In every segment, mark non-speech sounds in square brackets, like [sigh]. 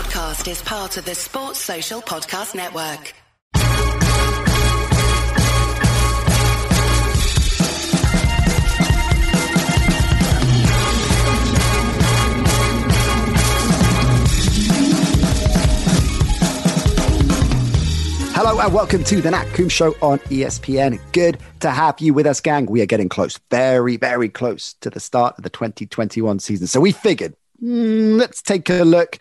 podcast is part of the Sports Social Podcast Network. Hello and welcome to the Nat Coombs Show on ESPN. Good to have you with us, gang. We are getting close, very, very close to the start of the 2021 season. So we figured, mm, let's take a look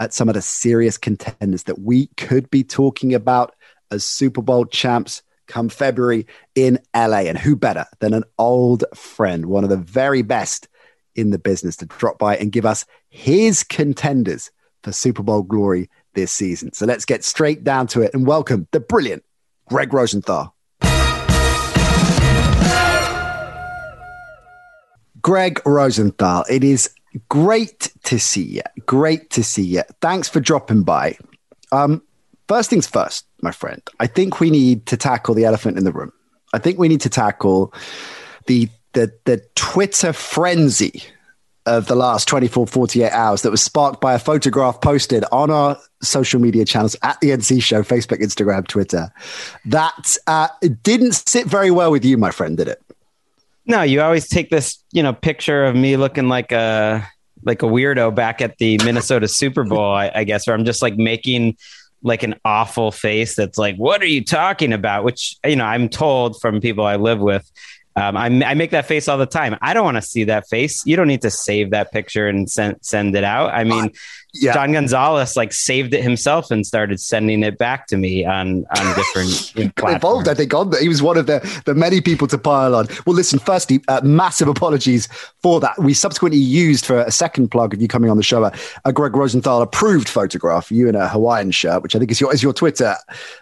at some of the serious contenders that we could be talking about as Super Bowl champs come February in LA. And who better than an old friend, one of the very best in the business, to drop by and give us his contenders for Super Bowl glory this season. So let's get straight down to it and welcome the brilliant Gregg Rosenthal. Gregg Rosenthal, it is great to see you. Great to see you. Thanks for dropping by. Um, first things first, my friend, I think we need to tackle the elephant in the room. I think we need to tackle the the the Twitter frenzy of the last 24, 48 hours that was sparked by a photograph posted on our social media channels at the NC Show, Facebook, Instagram, Twitter. That uh, didn't sit very well with you, my friend, did it? No, you always take this, you know, picture of me looking like a like a weirdo back at the Minnesota Super Bowl, I, I guess, where I'm just like making like an awful face that's like, "What are you talking about?" Which you know, I'm told from people I live with um, I, I, make that face all the time. I don't want to see that face. You don't need to save that picture and send send it out. I mean, yeah. John Gonzalez like saved it himself and started sending it back to me on on different [laughs] involved. I think on he was one of the the many people to pile on. Well, listen, firstly, uh, massive apologies for that. We subsequently used for a second plug of you coming on the show a, a Gregg Rosenthal approved photograph, you in a Hawaiian shirt, which I think is your is your Twitter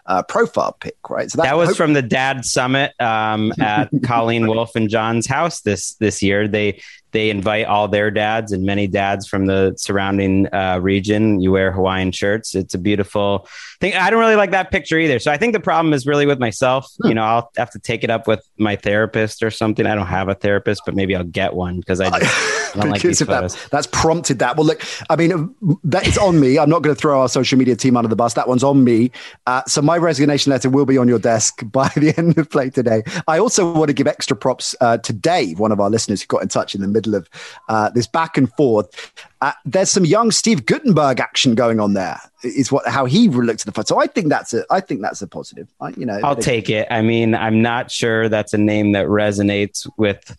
uh, profile pic, right? So that, that was hope- from the Dad Summit um, at [laughs] Colleen Wolfe and John's house this this year. They they invite all their dads and many dads from the surrounding uh, region. You wear Hawaiian shirts. It's a beautiful thing. I don't really like that picture either. So I think the problem is really with myself. Hmm. You know, I'll have to take it up with my therapist or something. I don't have a therapist, but maybe I'll get one because I. [laughs] Just, [laughs] because like that, that's prompted that. Well, look, I mean, that is on me. I'm not going to throw our social media team under the bus. That one's on me. Uh, so my resignation letter will be on your desk [laughs] by the end of play today. I also want to give extra props uh, to Dave, one of our listeners who got in touch in the middle of uh, this back and forth. Uh, there's some young Steve Guttenberg action going on there. Is what how he looked at the photo. So I think that's a I think that's a positive. I, you know, I'll take it. I mean, I'm not sure that's a name that resonates with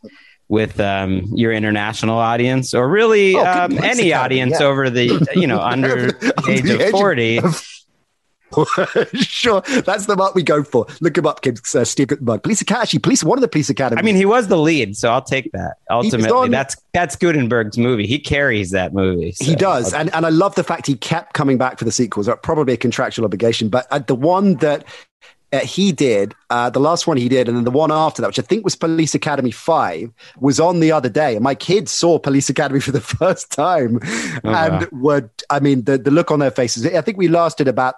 with um, your international audience or really oh, um, any audience yeah. over the you know [laughs] under the age of 40 of- [laughs] sure, that's the mark we go for. Look him up, kids. Uh, Steve Police Academy. Police, one of the police academies. I mean, he was the lead, so I'll take that. Ultimately, on, that's that's Guttenberg's movie. He carries that movie. So. He does, and and I love the fact he kept coming back for the sequels. Probably a contractual obligation, but uh, the one that uh, he did uh, the last one he did, and then the one after that, which I think was Police Academy Five, was on the other day, and my kids saw Police Academy [laughs] for the first time, oh, and wow. were I mean the the look on their faces. I think we lasted about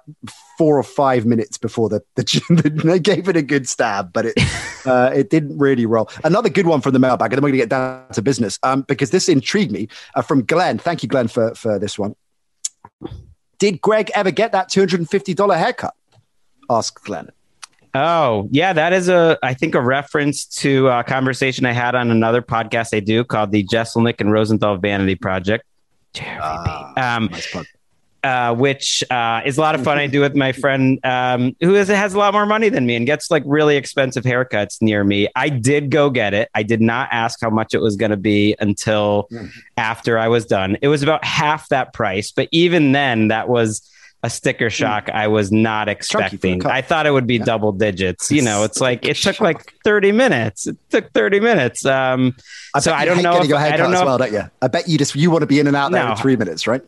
four or five minutes before the, the [laughs] they gave it a good stab, but it [laughs] uh, it didn't really roll. Another good one from the mailbag, and then we're going to get down to business um, because this intrigued me uh, from Glenn. Thank you, Glenn, for for this one. Did Gregg ever get that two hundred and fifty dollar haircut? Asked Glenn. Oh, yeah, that is a I think a reference to a conversation I had on another podcast I do called the Jeselnik and Rosenthal Vanity Project. Uh, um, nice uh, which uh, is a lot of fun. I do with my [laughs] friend um, who is, has a lot more money than me and gets like really expensive haircuts near me. I did go get it. I did not ask how much it was going to be until mm. after I was done. It was about half that price, but even then, that was a sticker hmm. shock I was not expecting. I thought it would be yeah. double digits. You know, it's like it took like 30 minutes. It took 30 minutes. Um, I so I don't know. If, I don't know. Well, don't you? I bet you just you want to be in and out there no. in three minutes, right?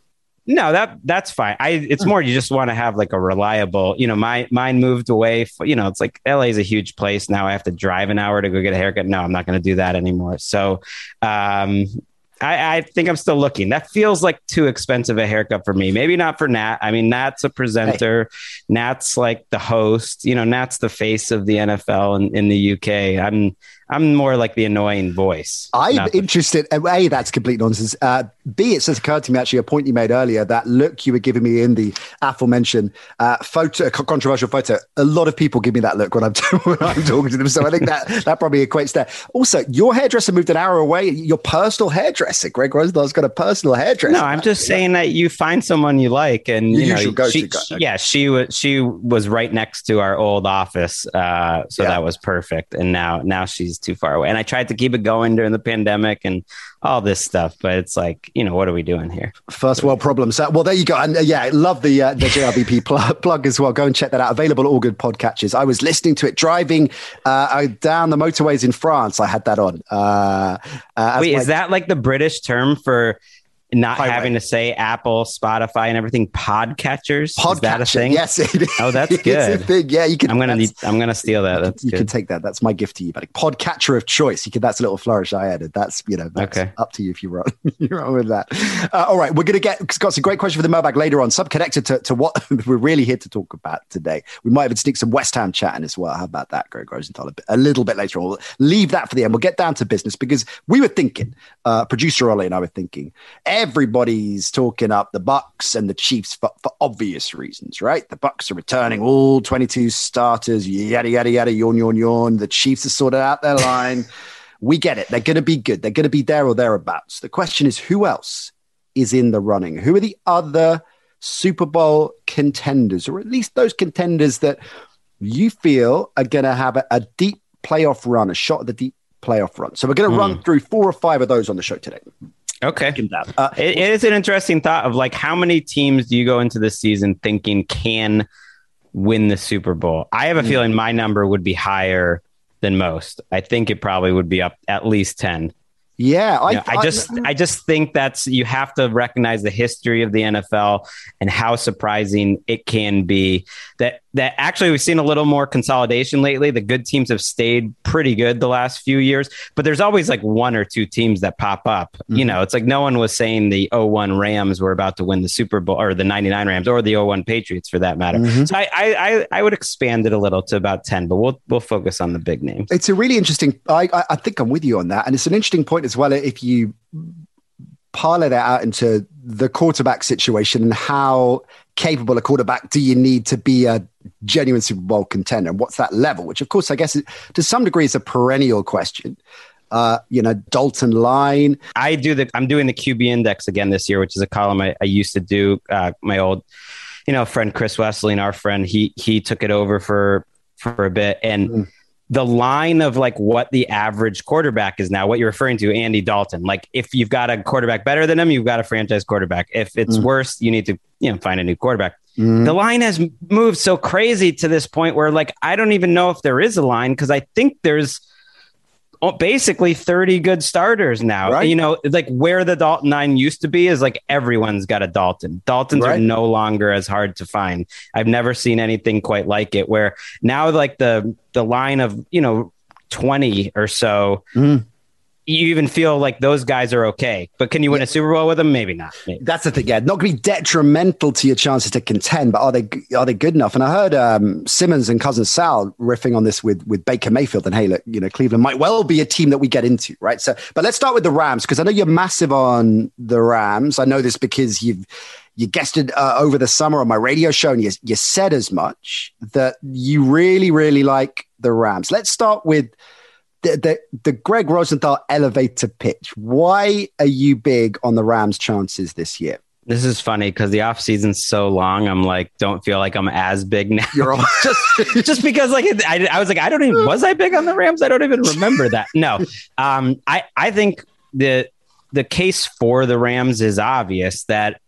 No, that that's fine. I it's hmm. more you just want to have like a reliable, you know, my mine moved away, for, you know, it's like LA is a huge place now. I have to drive an hour to go get a haircut. No, I'm not going to do that anymore. So, um I, I, think I'm still looking. That feels like too expensive a haircut for me. Maybe not for Nat. I mean, Nat's a presenter. Hey. Nat's like the host. You know, Nat's the face of the NFL in, in the UK. I'm I'm more like the annoying voice. I'm interested. The- a, that's complete nonsense. Uh, B, it just occurred to me actually a point you made earlier that look you were giving me in the aforementioned uh, photo, controversial photo. A lot of people give me that look when I'm, [laughs] when I'm talking to them. So I think that [laughs] that probably equates there. Also, your hairdresser moved an hour away. Your personal hairdresser, Gregg Rosenthal's got a personal hairdresser. No, I'm just saying that you find someone you like, and you, you know, she, she, yeah, she was she was right next to our old office, uh, so yeah. that was perfect. And now now she's too far away. And I tried to keep it going during the pandemic and all this stuff, but it's like you know what are we doing here? First world problems. Uh, well, there you go. And uh, yeah, love the uh, the JRBP [laughs] plug, plug as well. Go and check that out. Available all good podcatchers. I was listening to it driving uh, down the motorways in France. I had that on. Uh, uh, Wait, my- is that like the British term for not Highway. having to say Apple, Spotify, and everything. Podcatchers, Podcatcher, is that a thing? Yes, it is. Oh, that's good. [laughs] It's a thing. Yeah, you can. I'm gonna need, I'm gonna steal that. That's you good. can take that. That's my gift to you, buddy. Podcatcher of choice. You can. That's a little flourish I added. That's you know. That's okay. Up to you if you're wrong. [laughs] you're wrong with that. Uh, all right, we're gonna get got some great questions for the mailbag later on. Some connected to, to what [laughs] we're really here to talk about today. We might even sneak some West Ham chatting as well. How about that, Gregg Rosenthal? A, bit, a little bit later on. We'll leave that for the end. We'll get down to business because we were thinking. Uh, producer Ollie and I were thinking. Everybody's talking up the Bucs and the Chiefs for, for obvious reasons, right? The Bucs are returning all 22 starters, yada yada yada, yawn yawn yawn. The Chiefs are sorted out their line. [laughs] we get it. They're going to be good. They're going to be there or thereabouts. The question is, who else is in the running? Who are the other Super Bowl contenders, or at least those contenders that you feel are going to have a, a deep playoff run, a shot at the deep playoff run? So we're going to mm. run through four or five of those on the show today. Okay. Uh, it, it is an interesting thought of like how many teams do you go into the season thinking can win the Super Bowl? I have a mm. feeling my number would be higher than most. I think it probably would be up at least 10. Yeah, I, you know, I, I just I, I just think that's you have to recognize the history of the NFL and how surprising it can be that that actually we've seen a little more consolidation lately. The good teams have stayed pretty good the last few years, but there's always like one or two teams that pop up. Mm-hmm. You know, it's like no one was saying the 01 Rams were about to win the Super Bowl or the 99 Rams or the 01 Patriots for that matter. Mm-hmm. So I, I I would expand it a little to about 10, but we'll we'll focus on the big names. It's a really interesting I I, I think I'm with you on that. And it's an interesting point as well if you parlay that out into the quarterback situation and how capable a quarterback do you need to be a genuine Super Bowl contender? And what's that level? Which, of course, I guess to some degree is a perennial question. Uh, you know, Dalton Line. I do the. I'm doing the QB Index again this year, which is a column I, I used to do. Uh, my old, you know, friend Chris Wesseling, our friend, he he took it over for for a bit, and. Mm the line of like what the average quarterback is now, what you're referring to, Andy Dalton. Like if you've got a quarterback better than him, you've got a franchise quarterback. If it's mm. worse, you need to you know find a new quarterback. Mm. The line has moved so crazy to this point where like I don't even know if there is a line because I think there's basically 30 good starters now. Right. You know, like where the Dalton line used to be is like everyone's got a Dalton. Daltons right. are no longer as hard to find. I've never seen anything quite like it where now like the the line of, you know, 20 or so mm you even feel like those guys are okay. But can you win a Super Bowl with them? Maybe not. Maybe. That's the thing. Yeah, not going to be detrimental to your chances to contend, but are they are they good enough? And I heard um, Simmons and cousin Sal riffing on this with with Baker Mayfield, and hey, look, you know, Cleveland might well be a team that we get into, right? So, but let's start with the Rams because I know you're massive on the Rams. I know this because you've you guessed it uh, over the summer on my radio show, and you, you said as much that you really, really like the Rams. Let's start with the, the, the Gregg Rosenthal elevator pitch. Why are you big on the Rams' chances this year? This is funny because the off season's so long. I'm like, don't feel like I'm as big now. You're all- [laughs] just just because like I, I was like, I don't even was I big on the Rams? I don't even remember that. No, um, I I think the the case for the Rams is obvious that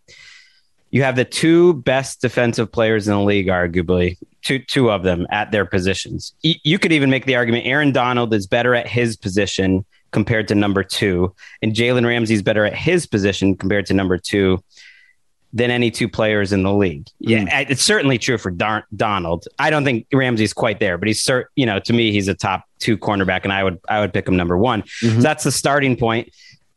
you have the two best defensive players in the league, arguably two two of them at their positions. You could even make the argument Aaron Donald is better at his position compared to number two, and Jalen Ramsey is better at his position compared to number two than any two players in the league. Yeah, mm. it's certainly true for Dar- Donald. I don't think Ramsey's quite there, but he's cert- you know, to me he's a top two cornerback and I would I would pick him number 1. Mm-hmm. So that's the starting point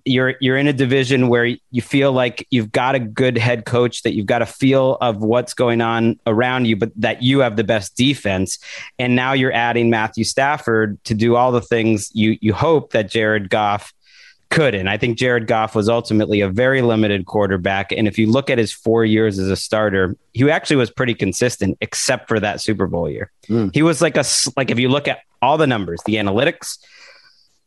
you're you're in a division where you feel like you've got a good head coach that you've got a feel of what's going on around you but that you have the best defense. And now you're adding Matthew Stafford to do all the things you you hope that Jared Goff could. And I think Jared Goff was ultimately a very limited quarterback. And if you look at his 4 years as a starter he actually was pretty consistent except for that Super Bowl year. Mm. he was like a like if you look at all the numbers the analytics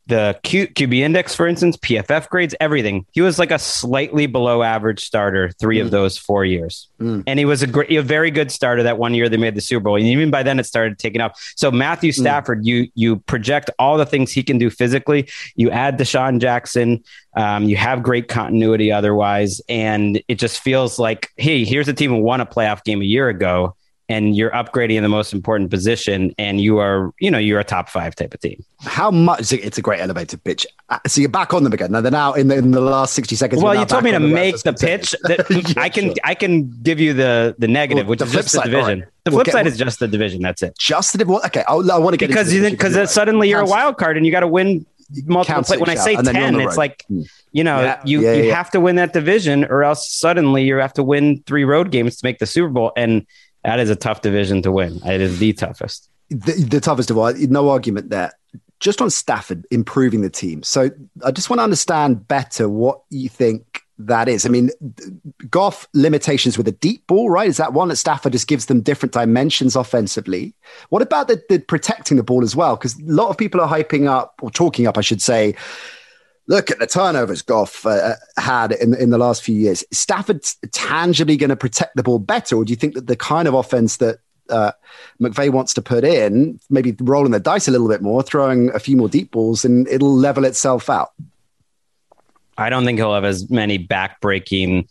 the Q, QB index, for instance, PFF grades, everything. He was like a slightly below average starter three mm. of those four years. Mm. And he was a, great, a very good starter that one year they made the Super Bowl. And even by then it started taking off. So Matthew mm. Stafford, mm. you you project all the things he can do physically. You add DeSean Jackson, um, you have great continuity otherwise. And it just feels like, hey, here's a team who won a playoff game a year ago and you're upgrading in the most important position and you are you know you're a top five type of team how much it's a great elevator pitch uh, so you're back on them again now they're now in the, in the last 60 seconds well you told me to make the pitch that [laughs] i can i can give you the the negative well, which the is just side, the division right. the flip we'll side is just the division that's it just the division okay I'll, i want to get because because suddenly you're a wild card and you got to win multiple play. When I say 10, it's like, hmm. you know, yeah, you, yeah, you yeah. have to win that division or else suddenly you have to win three road games to make the Super Bowl. And that is a tough division to win. It is the toughest. The, the toughest of all, no argument there. Just on Stafford improving the team. So I just want to understand better what you think that is. I mean, Goff limitations with a deep ball, right? Is that one that Stafford just gives them different dimensions offensively? What about the, the protecting the ball as well? Because a lot of people are hyping up or talking up, I should say, look at the turnovers Goff uh, had in in the last few years. Stafford tangibly going to protect the ball better, or do you think that the kind of offense that uh, McVay wants to put in, maybe rolling the dice a little bit more, throwing a few more deep balls, and it'll level itself out? I don't think he'll have as many backbreaking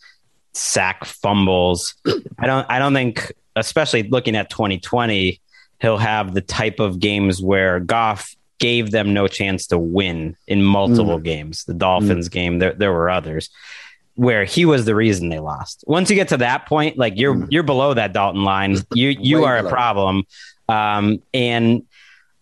sack fumbles. I don't. I don't think, especially looking at 2020, he'll have the type of games where Goff gave them no chance to win in multiple mm. games. The Dolphins mm. game, there, there were others where he was the reason they lost. Once you get to that point, like you're mm. you're below that Dalton line. You you are below. a problem. Um, and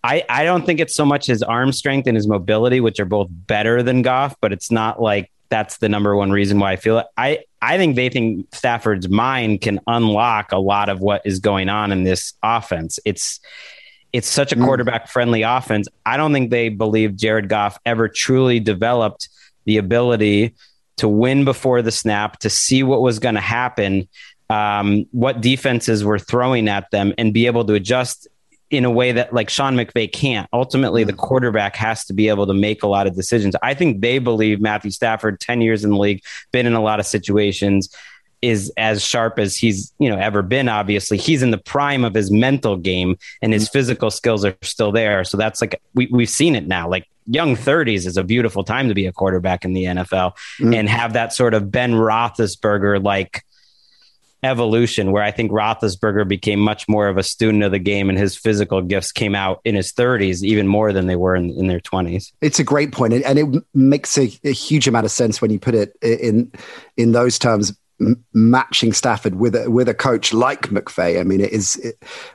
I I don't think it's so much his arm strength and his mobility, which are both better than Goff, but it's not like that's the number one reason why I feel it. I I think they think Stafford's mind can unlock a lot of what is going on in this offense. It's it's such a mm. quarterback friendly offense. I don't think they believe Jared Goff ever truly developed the ability to win before the snap, to see what was going to happen, um, what defenses were throwing at them, and be able to adjust in a way that like Sean McVay can't. Ultimately, the mm. quarterback has to be able to make a lot of decisions. I think they believe Matthew Stafford, 10 years in the league, been in a lot of situations, is as sharp as he's you know ever been obviously. He's in the prime of his mental game and his physical skills are still there. So that's like we, we've seen it now. Like young 30s is a beautiful time to be a quarterback in the NFL mm. and have that sort of Ben Roethlisberger like evolution where I think Roethlisberger became much more of a student of the game and his physical gifts came out in his 30s even more than they were in, in their 20s. It's a great point and it makes a, a huge amount of sense when you put it in in those terms matching Stafford with a, with a coach like McVay. I mean, it is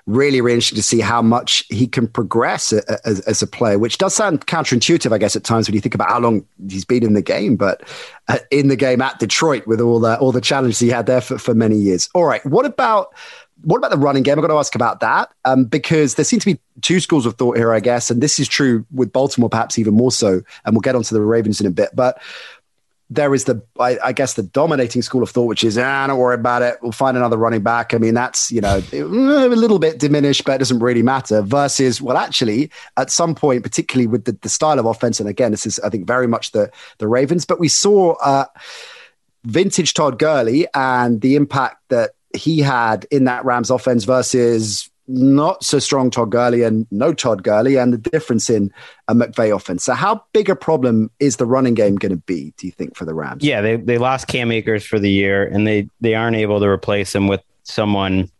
really, really interesting to see how much he can progress as, as, a player, which does sound counterintuitive, I guess, at times when you think about how long he's been in the game. But uh, in the game at Detroit, with all the all the challenges he had there for, for many years. All right, what about? What about the running game? I've got to ask about that um, because there seem to be two schools of thought here, I guess, and this is true with Baltimore, perhaps even more so. And we'll get onto the Ravens in a bit. But there is the, I, I, guess, the dominating school of thought, which is, ah, don't worry about it. We'll find another running back. I mean, that's, you know, a little bit diminished, but it doesn't really matter. Versus, well, actually, at some point, particularly with the, the style of offense, and again, this is, I think, very much the, the Ravens, but we saw uh, vintage Todd Gurley and the impact that he had in that Rams offense versus not so strong Todd Gurley and no Todd Gurley, and the difference in a McVay offense. So, how big a problem is the running game going to be? Do you think for the Rams? Yeah, they they lost Cam Akers for the year, and they they aren't able to replace him with someone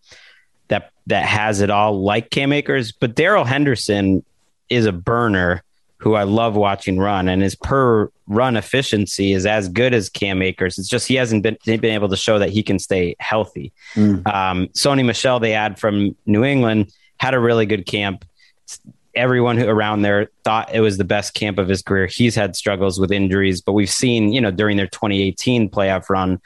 that that has it all like Cam Akers. But Darrell Henderson is a burner who I love watching run, and his per run efficiency is as good as Cam Akers. It's just he hasn't been been able to show that he can stay healthy. Mm. Um, Sony Michel, they add from New England, had a really good camp. everyone who around there thought it was the best camp of his career. He's had struggles with injuries, but we've seen, you know, during their 2018 playoff run,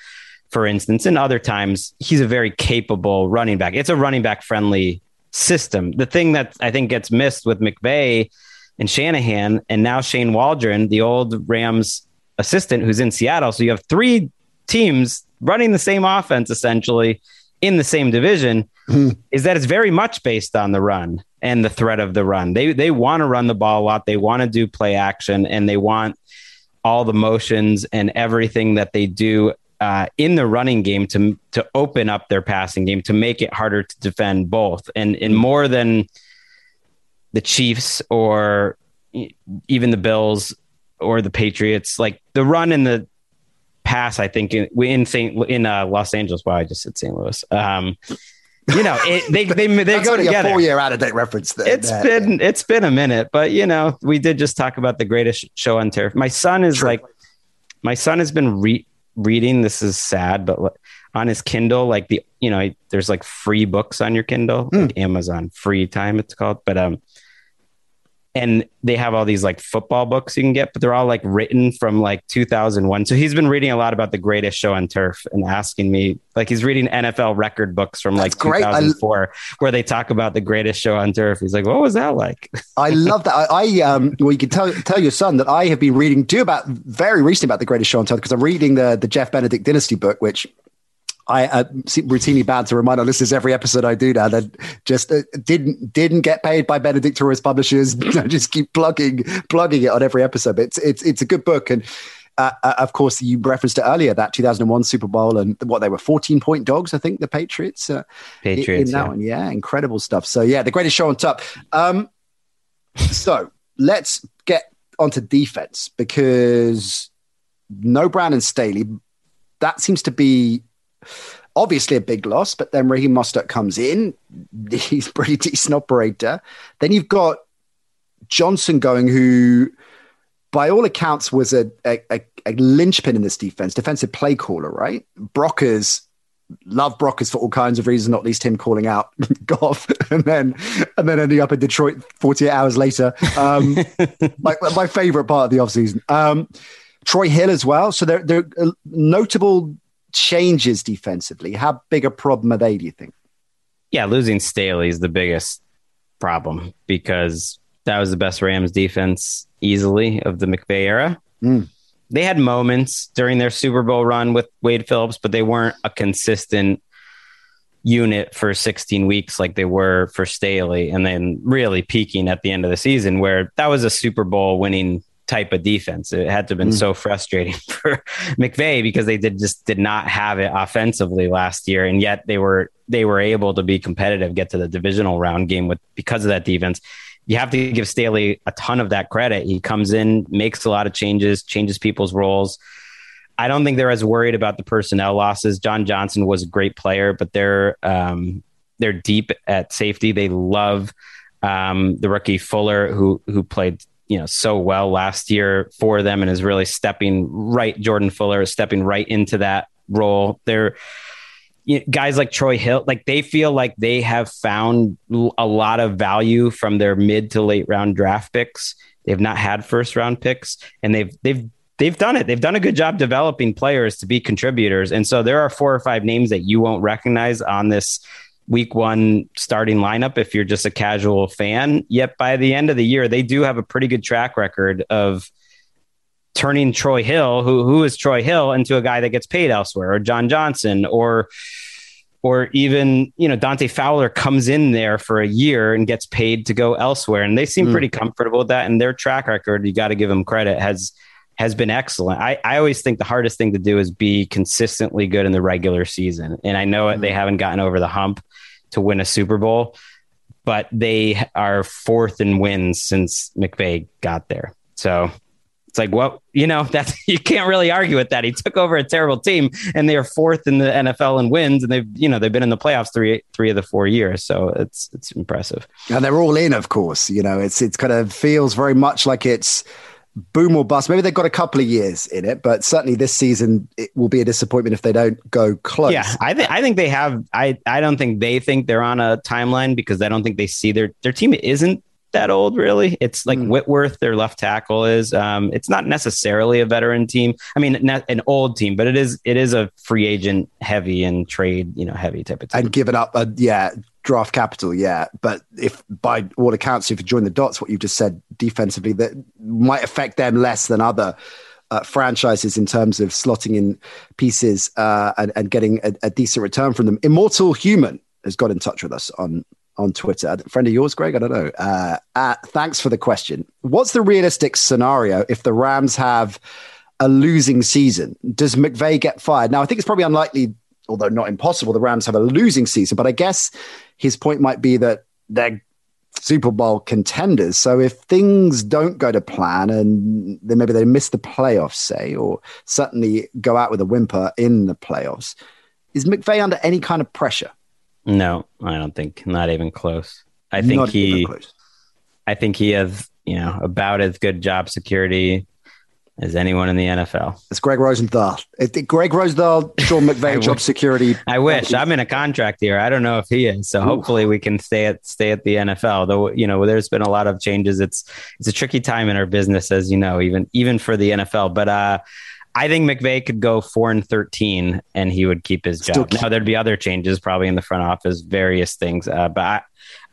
for instance, and other times, he's a very capable running back. It's a running back friendly system. The thing that I think gets missed with McVay and Shanahan, and now Shane Waldron, the old Rams assistant who's in Seattle. So you have three teams running the same offense essentially in the same division. Mm-hmm. Is that it's very much based on the run and the threat of the run. They they want to run the ball a lot. They want to do play action and they want all the motions and everything that they do uh, in the running game to to open up their passing game to make it harder to defend both and in more than the Chiefs or even the Bills or the Patriots like the run and the pass I think in in St. in uh, Los Angeles wow I just said St. Louis um, you know, it, they they they [laughs] go together. A four year out of date reference. There. It's that, been yeah. it's been a minute, but you know, we did just talk about the greatest show on turf. My son is True. like, my son has been re- reading. This is sad, but on his Kindle, like the you know, there's like free books on your Kindle, mm. like Amazon free time. It's called, but um, and they have all these like football books you can get, but they're all like written from like 2001. So he's been reading a lot about the greatest show on turf and asking me, like, he's reading NFL record books from That's like 2004, I, where they talk about the greatest show on turf. He's like, what was that like? [laughs] I love that. I, I, um, well, you can tell tell your son that I have been reading too about very recently about the greatest show on turf because I'm reading the the Jeff Benedict Dynasty book, which I uh, routinely bad to remind our listeners every episode I do now that just uh, didn't didn't get paid by Benedict or his publishers. [laughs] I just keep plugging plugging it on every episode. But it's it's it's a good book, and uh, uh of course you referenced it earlier that 2001 Super Bowl and what they were 14 point dogs. I think the Patriots. Uh, Patriots in that yeah. one, yeah, incredible stuff. So yeah, the greatest show on top. Um, so let's get onto defense because no Brandon Staley. That seems to be obviously a big loss, but then Raheem Morris comes in. [laughs] He's a pretty decent operator. Then you've got Johnson going, who by all accounts was a, a, a, a linchpin in this defense, defensive play caller, right? Brockers love Brockers for all kinds of reasons, not least him calling out [laughs] Goff [laughs] and then and then ending up in Detroit 48 hours later. Um, my, my favorite part of the offseason. Um, Troy Hill as well. So they're, they're notable changes defensively. How big a problem are they, do you think? Yeah, losing Staley is the biggest problem because that was the best Rams defense easily of the McVay era. Mm. They had moments during their Super Bowl run with Wade Phillips, but they weren't a consistent unit for 16 weeks like they were for Staley, and then really peaking at the end of the season, where that was a Super Bowl winning type of defense. It had to have been mm. so frustrating [laughs] for McVay because they did just did not have it offensively last year, and yet they were they were able to be competitive, get to the divisional round game with because of that defense. You have to give Staley a ton of that credit. He comes in, makes a lot of changes, changes people's roles. I don't think they're as worried about the personnel losses. John Johnson was a great player, but they're um, they're deep at safety. They love um, the rookie Fuller, who who played you know so well last year for them and is really stepping right. Jordan Fuller is stepping right into that role. They're you know, guys like Troy Hill, like they feel like they have found a lot of value from their mid to late round draft picks. They've not had first round picks, and they've they've they've done it. They've done a good job developing players to be contributors. And so there are four or five names that you won't recognize on this week one starting lineup if you're just a casual fan. Yet by the end of the year, they do have a pretty good track record of turning Troy Hill, who who is Troy Hill, into a guy that gets paid elsewhere, or John Johnson, or or even you know Dante Fowler comes in there for a year and gets paid to go elsewhere, and they seem mm. pretty comfortable with that. And their track record, you got to give them credit, has has been excellent. I, I always think the hardest thing to do is be consistently good in the regular season. And I know mm. they haven't gotten over the hump to win a Super Bowl, but they are fourth in wins since McVay got there. So it's like, well, you know, [laughs] that's you can't really argue with that. He took over a terrible team, and they are fourth in the NFL in wins, and they've you know they've been in the playoffs three three of the four years. So it's it's impressive. And they're all in, of course. You know, it's it's kind of feels very much like it's boom or bust. Maybe they've got a couple of years in it, but certainly this season it will be a disappointment if they don't go close. Yeah, I think I think they have. I I don't think they think they're on a timeline because I don't think they see their their team isn't that old, really. It's like mm. Whitworth, their left tackle is. Um, it's not necessarily a veteran team. I mean, not an old team, but it is. It is a free agent heavy and trade, you know, heavy type of team. And given up, a, yeah, draft capital, yeah. But if by all accounts, if you join the dots, what you just said defensively, that might affect them less than other. Uh, franchises in terms of slotting in pieces uh, and, and, getting a, a decent return from them. Immortal Human has got in touch with us on on Twitter. A friend of yours, Gregg? I don't know. Uh, uh, thanks for the question. What's the realistic scenario if the Rams have a losing season? Does McVay get fired? Now, I think it's probably unlikely, although not impossible, the Rams have a losing season. But I guess his point might be that they're Super Bowl contenders. So if things don't go to plan and then maybe they miss the playoffs, say, or certainly go out with a whimper in the playoffs, is McVay under any kind of pressure? No, I don't think not even close. I think not he I think he has, you know, about as good job security as anyone in the NFL. It's Gregg Rosenthal. Gregg Rosenthal, Sean McVay, [laughs] job security. I wish I'm in a contract here. I don't know if he is. So Ooh. hopefully we can stay at stay at the NFL. Though you know, there's been a lot of changes. It's it's a tricky time in our business, as you know, even even for the NFL. But uh, I think McVay could go four and thirteen, and he would keep his job. Now there'd be other changes, probably in the front office, various things. Uh, but I,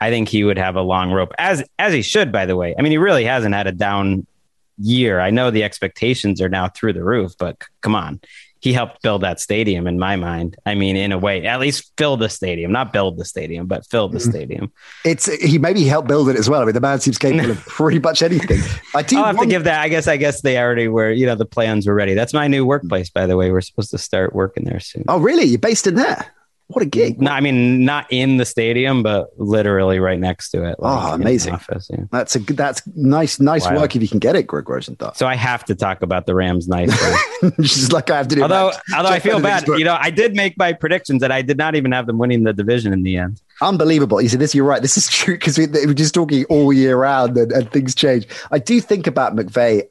I think he would have a long rope, as as he should. By the way, I mean he really hasn't had a down year. I know the expectations are now through the roof, but c- come on, he helped build that stadium in my mind. I mean, in a way, at least fill the stadium, not build the stadium, but fill the mm-hmm. stadium. It's he maybe helped build it as well. I mean, the man seems capable of [laughs] pretty much anything. I do. I'll have to give that. I guess. I guess they already were. You know, the plans were ready. That's my new workplace, by the way. We're supposed to start working there soon. Oh, really? You're based in there? What a gig! No, I mean not in the stadium, but literally right next to it. Like oh, amazing! Office, yeah. That's a that's nice, nice Wild. work if you can get it, Gregg Rosenthal. So I have to talk about the Rams nicely. Just [laughs] like I have to do. Although, although I feel bad, you know, I did make my predictions that I did not even have them winning the division in the end. Unbelievable! You see, this you're right. This is [laughs] true because we, are just talking all year round and, and, things change. I do think about McVay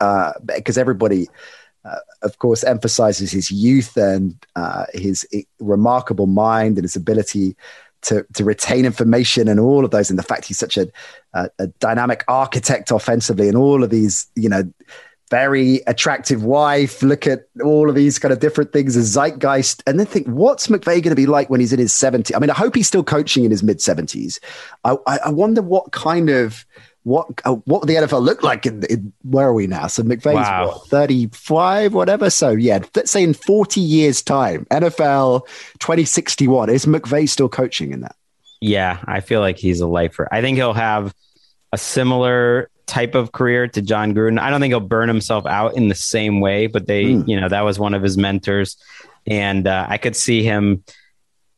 because uh, everybody uh, of course, emphasizes his youth and uh, his remarkable mind and his ability to, to retain information and all of those, and the fact he's such a, a, a dynamic architect offensively, and all of these, you know, very attractive wife. Look at all of these kind of different things, a zeitgeist, and then think, what's McVay going to be like when he's in his 70s? I mean, I hope he's still coaching in his mid 70s. I, I wonder what kind of what uh, what would the NFL look like in, in, where are we now? So McVay's wow. what, 35, whatever. So yeah, let's say in 40 years' time, NFL 2061, is McVay still coaching in that? Yeah, I feel like he's a lifer. I think he'll have a similar type of career to Jon Gruden. I don't think he'll burn himself out in the same way, but they, mm. you know, that was one of his mentors. And uh, I could see him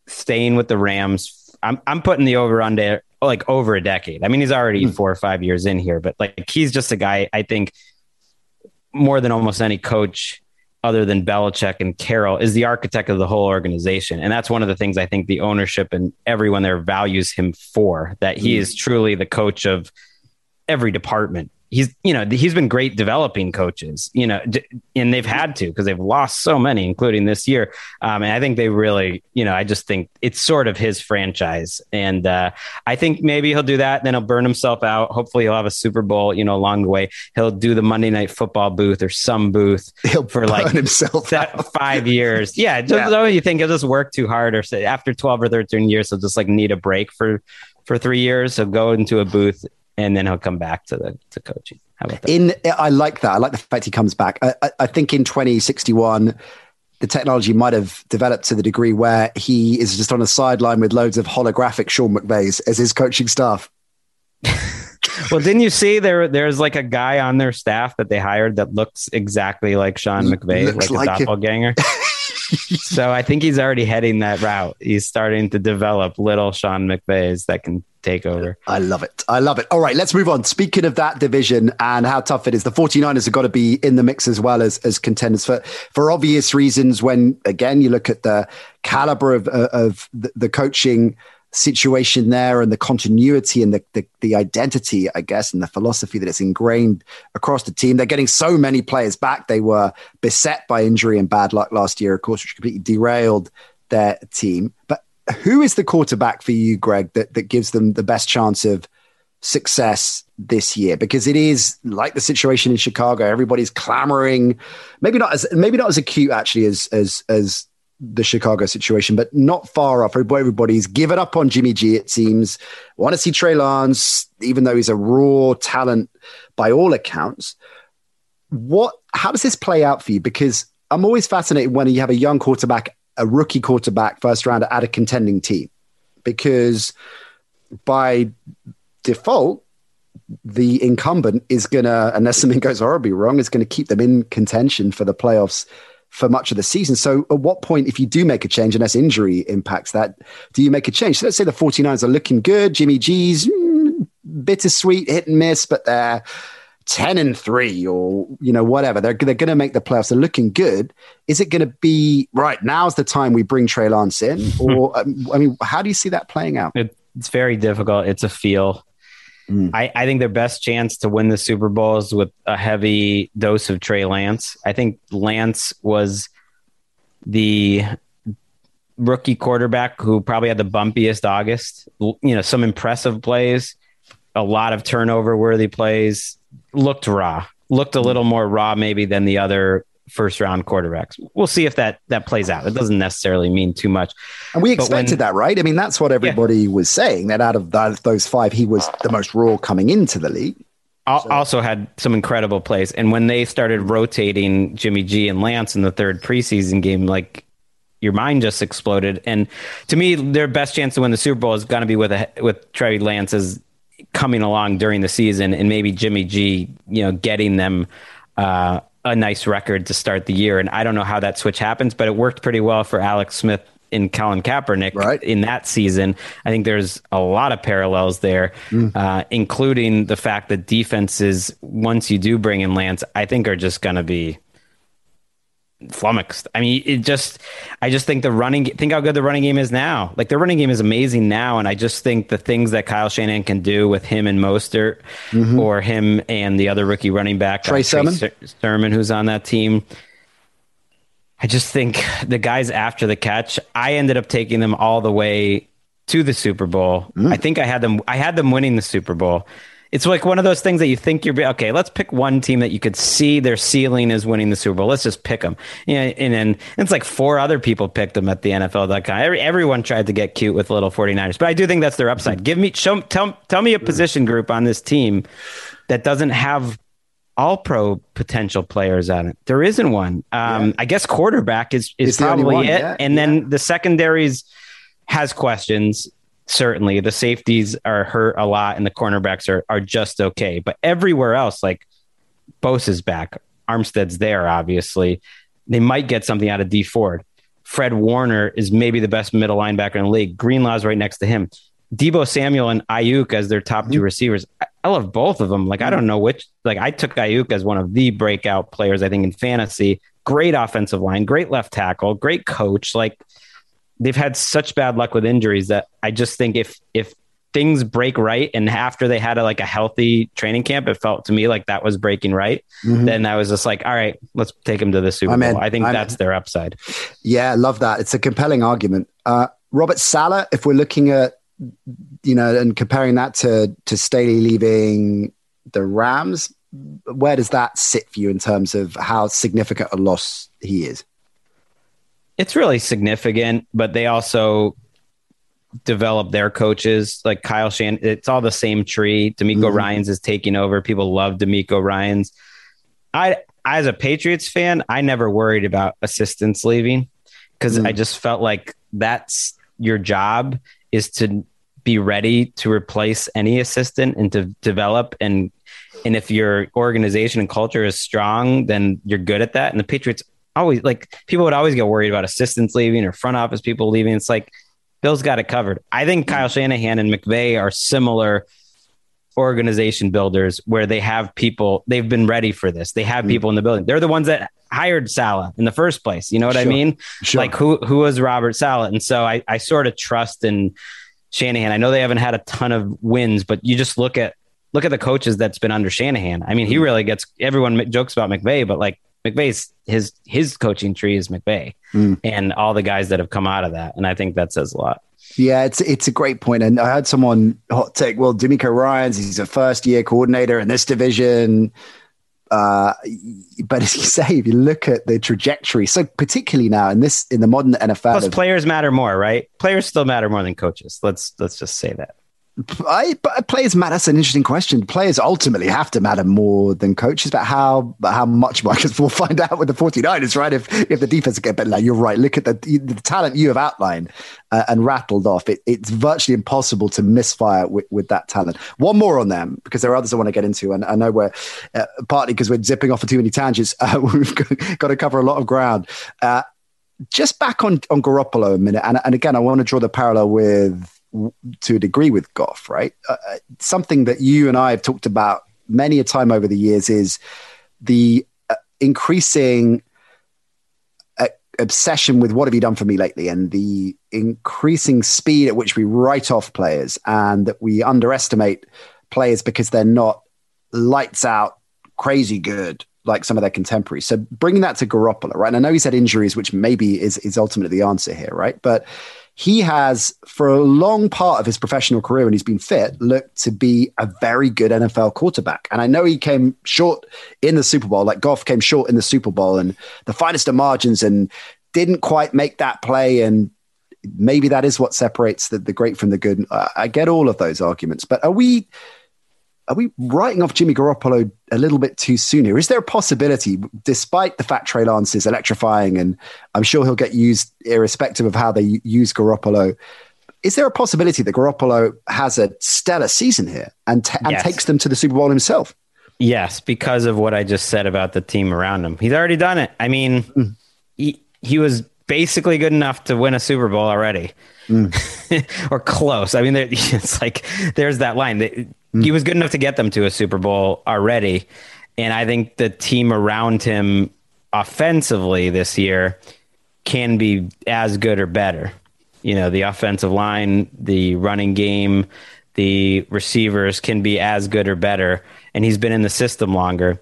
staying with the Rams. I'm, I'm putting the over under like over a decade. I mean, he's already mm. four or five years in here, but like he's just a guy I think more than almost any coach other than Belichick and Carroll is the architect of the whole organization. And that's one of the things I think the ownership and everyone there values him for that he mm. is truly the coach of every department he's you know he's been great developing coaches you know and they've had to because they've lost so many including this year. Um, and i think they really you know i just think it's sort of his franchise. And uh, i think maybe he'll do that then he'll burn himself out. Hopefully he'll have a super bowl you know along the way. He'll do the monday night football booth or some booth he'll for like himself [laughs] five years. Yeah just yeah. you think he'll just work too hard or say after 12 or 13 years he'll just like need a break for for three years. He'll go into a booth and then he'll come back to the to coaching. How about that? In I like that. I like the fact he comes back. I, I, I think in 2061 the technology might have developed to the degree where he is just on a sideline with loads of holographic Sean McVays as his coaching staff. [laughs] well, didn't you see there? There's like a guy on their staff that they hired that looks exactly like Sean McVay, like, like a doppelganger. [laughs] so I think he's already heading that route. He's starting to develop little Sean McVays that can take over. I love it. I love it. All right, let's move on. Speaking of that division and how tough it is, the 49ers have got to be in the mix as well as, as contenders for, for obvious reasons. When, again, you look at the caliber of, of the, the coaching situation there and the continuity and the, the, the identity, I guess, and the philosophy that it's ingrained across the team. They're getting so many players back. They were beset by injury and bad luck last year, of course, which completely derailed their team. But who is the quarterback for you, Gregg, that, that gives them the best chance of success this year because it is like the situation in Chicago. Everybody's clamoring, maybe not as maybe not as acute actually as as as the Chicago situation, but not far off. Everybody's given up on Jimmy G. It seems want to see Trey Lance, even though he's a raw talent by all accounts. What? How does this play out for you? Because I'm always fascinated when you have a young quarterback, a rookie quarterback, first round at a contending team, because by default, the incumbent is going to, unless something goes horribly wrong, is going to keep them in contention for the playoffs for much of the season. So, at what point, if you do make a change, unless injury impacts that, do you make a change? So, let's say the 49ers are looking good. Jimmy G's mm, bittersweet, hit and miss, but they're 10 and 3 or, you know, whatever. They're, they're going to make the playoffs. They're looking good. Is it going to be, right, now's the time we bring Trey Lance in? [laughs] Or, um, I mean, how do you see that playing out? It, it's very difficult. It's a feel. Mm. I, I think their best chance to win the Super Bowl is with a heavy dose of Trey Lance. I think Lance was the rookie quarterback who probably had the bumpiest August. You know, some impressive plays, a lot of turnover worthy plays, looked raw, looked a little more raw maybe than the other first round quarterbacks. We'll see if that that plays out. It doesn't necessarily mean too much. And we expected when, that, right? I mean, that's what everybody yeah. was saying that out of that, those five, he was the most raw coming into the league. So. Also had some incredible plays, and when they started rotating Jimmy G and Lance in the third preseason game, like your mind just exploded. And to me, their best chance to win the Super Bowl is going to be with a, with Trey Lance as coming along during the season, and maybe Jimmy G, you know, getting them. Uh, a nice record to start the year. And I don't know how that switch happens, but it worked pretty well for Alex Smith in Colin Kaepernick right. in that season. I think there's a lot of parallels there, mm. uh, including the fact that defenses, once you do bring in Lance, I think are just going to be flummoxed. I mean, it just, I just think the running, think how good the running game is now. Like the running game is amazing now. And I just think the things that Kyle Shanahan can do with him and Mostert mm-hmm. or him and the other rookie running back, Trey, uh, Sermon. Sermon, who's on that team. I just think the guys after the catch, I ended up taking them all the way to the Super Bowl. Mm. I think I had them, I had them winning the Super Bowl it's like one of those things that you think you're okay. Let's pick one team that you could see their ceiling is winning the Super Bowl. Let's just pick them. Yeah, and then it's like four other people picked them at the NFL.com. Every, everyone tried to get cute with little 49ers, but I do think that's their upside. Give me show tell tell me a position group on this team that doesn't have all pro potential players on it. There isn't one. Um, yeah. I guess quarterback is is probably it, yeah. and then yeah. the secondaries has questions certainly the safeties are hurt a lot and the cornerbacks are, are just okay. But everywhere else, like Bosa's back, Armstead's there, obviously. They might get something out of Dee Ford. Fred Warner is maybe the best middle linebacker in the league. Greenlaw's right next to him. Deebo Samuel and Aiyuk as their top two mm-hmm. receivers. I love both of them. Like, I don't know which, like, I took Aiyuk as one of the breakout players, I think, in fantasy. Great offensive line, great left tackle, great coach. Like, they've had such bad luck with injuries that I just think if if things break right and after they had a, like a healthy training camp, it felt to me like that was breaking right. Mm-hmm. Then I was just like, all right, let's take them to the Super Bowl. I think I'm that's in. their upside. Yeah, love that. It's a compelling argument. Uh, Robert Saleh, if we're looking at you know and comparing that to to Staley leaving the Rams, where does that sit for you in terms of how significant a loss he is? It's really significant, but they also develop their coaches like Kyle Shan. It's all the same tree. DeMeco mm-hmm. Ryans is taking over. People love DeMeco Ryans. I, as a Patriots fan, I never worried about assistants leaving because mm-hmm. I just felt like that's your job is to be ready to replace any assistant and to develop and and if your organization and culture is strong, then you're good at that. And the Patriots always like people would always get worried about assistants leaving or front office people leaving. It's like Bill's got it covered. I think Kyle Shanahan and McVay are similar organization builders where they have people, they've been ready for this. They have mm. people in the building. They're the ones that hired Saleh in the first place. You know what sure. I mean? Sure. Like who who was Robert Saleh? And so I, I sort of trust in Shanahan. I know they haven't had a ton of wins, but you just look at look at the coaches that's been under Shanahan. I mean, he mm. really gets everyone jokes about McVay, but like McVay's his his coaching tree is McVay mm. and all the guys that have come out of that. And I think that says a lot. Yeah, it's it's a great point. And I had someone hot take, well, DeMeco Ryans, he's a first year coordinator in this division. Uh, but as you say, if you look at the trajectory, so particularly now in this in the modern NFL, plus players matter more, right? Players still matter more than coaches. Let's let's just say that. I, players matter. That's an interesting question. Players ultimately have to matter more than coaches, but how how much? [laughs] Because we'll find out with the 49ers, right? If if the defense get better, like you're right. Look at the the talent you have outlined uh, and rattled off. It, it's virtually impossible to misfire with, with that talent. One more on them because there are others I want to get into, and I know we're uh, partly because we're zipping off for too many tangents. [laughs] Uh, we've got to cover a lot of ground. Uh, just back on on Garoppolo a minute, and, and again, I want to draw the parallel with to a degree with Goff, right? Uh, uh, something that you and I have talked about many a time over the years is the uh, increasing uh, obsession with what have you done for me lately and the increasing speed at which we write off players and that we underestimate players because they're not lights out crazy good like some of their contemporaries. So bringing that to Garoppolo, right? And I know he's had injuries, which maybe is is ultimately the answer here, right? But he has, for a long part of his professional career, when he's been fit, looked to be a very good NFL quarterback. And I know he came short in the Super Bowl, like Goff came short in the Super Bowl and the finest of margins and didn't quite make that play. And maybe that is what separates the, the great from the good. I get all of those arguments, but are we are we writing off Jimmy Garoppolo a little bit too soon here? Is there a possibility, despite the fact Trey Lance is electrifying and I'm sure he'll get used irrespective of how they use Garoppolo? Is there a possibility that Garoppolo has a stellar season here and, t- and yes. takes them to the Super Bowl himself? Yes, because of what I just said about the team around him. He's already done it. I mean, mm. he, he was basically good enough to win a Super Bowl already. Mm. [laughs] or close. I mean, [laughs] it's like there's that line. He was good enough to get them to a Super Bowl already. And I think the team around him offensively this year can be as good or better. You know, the offensive line, the running game, the receivers can be as good or better. And he's been in the system longer.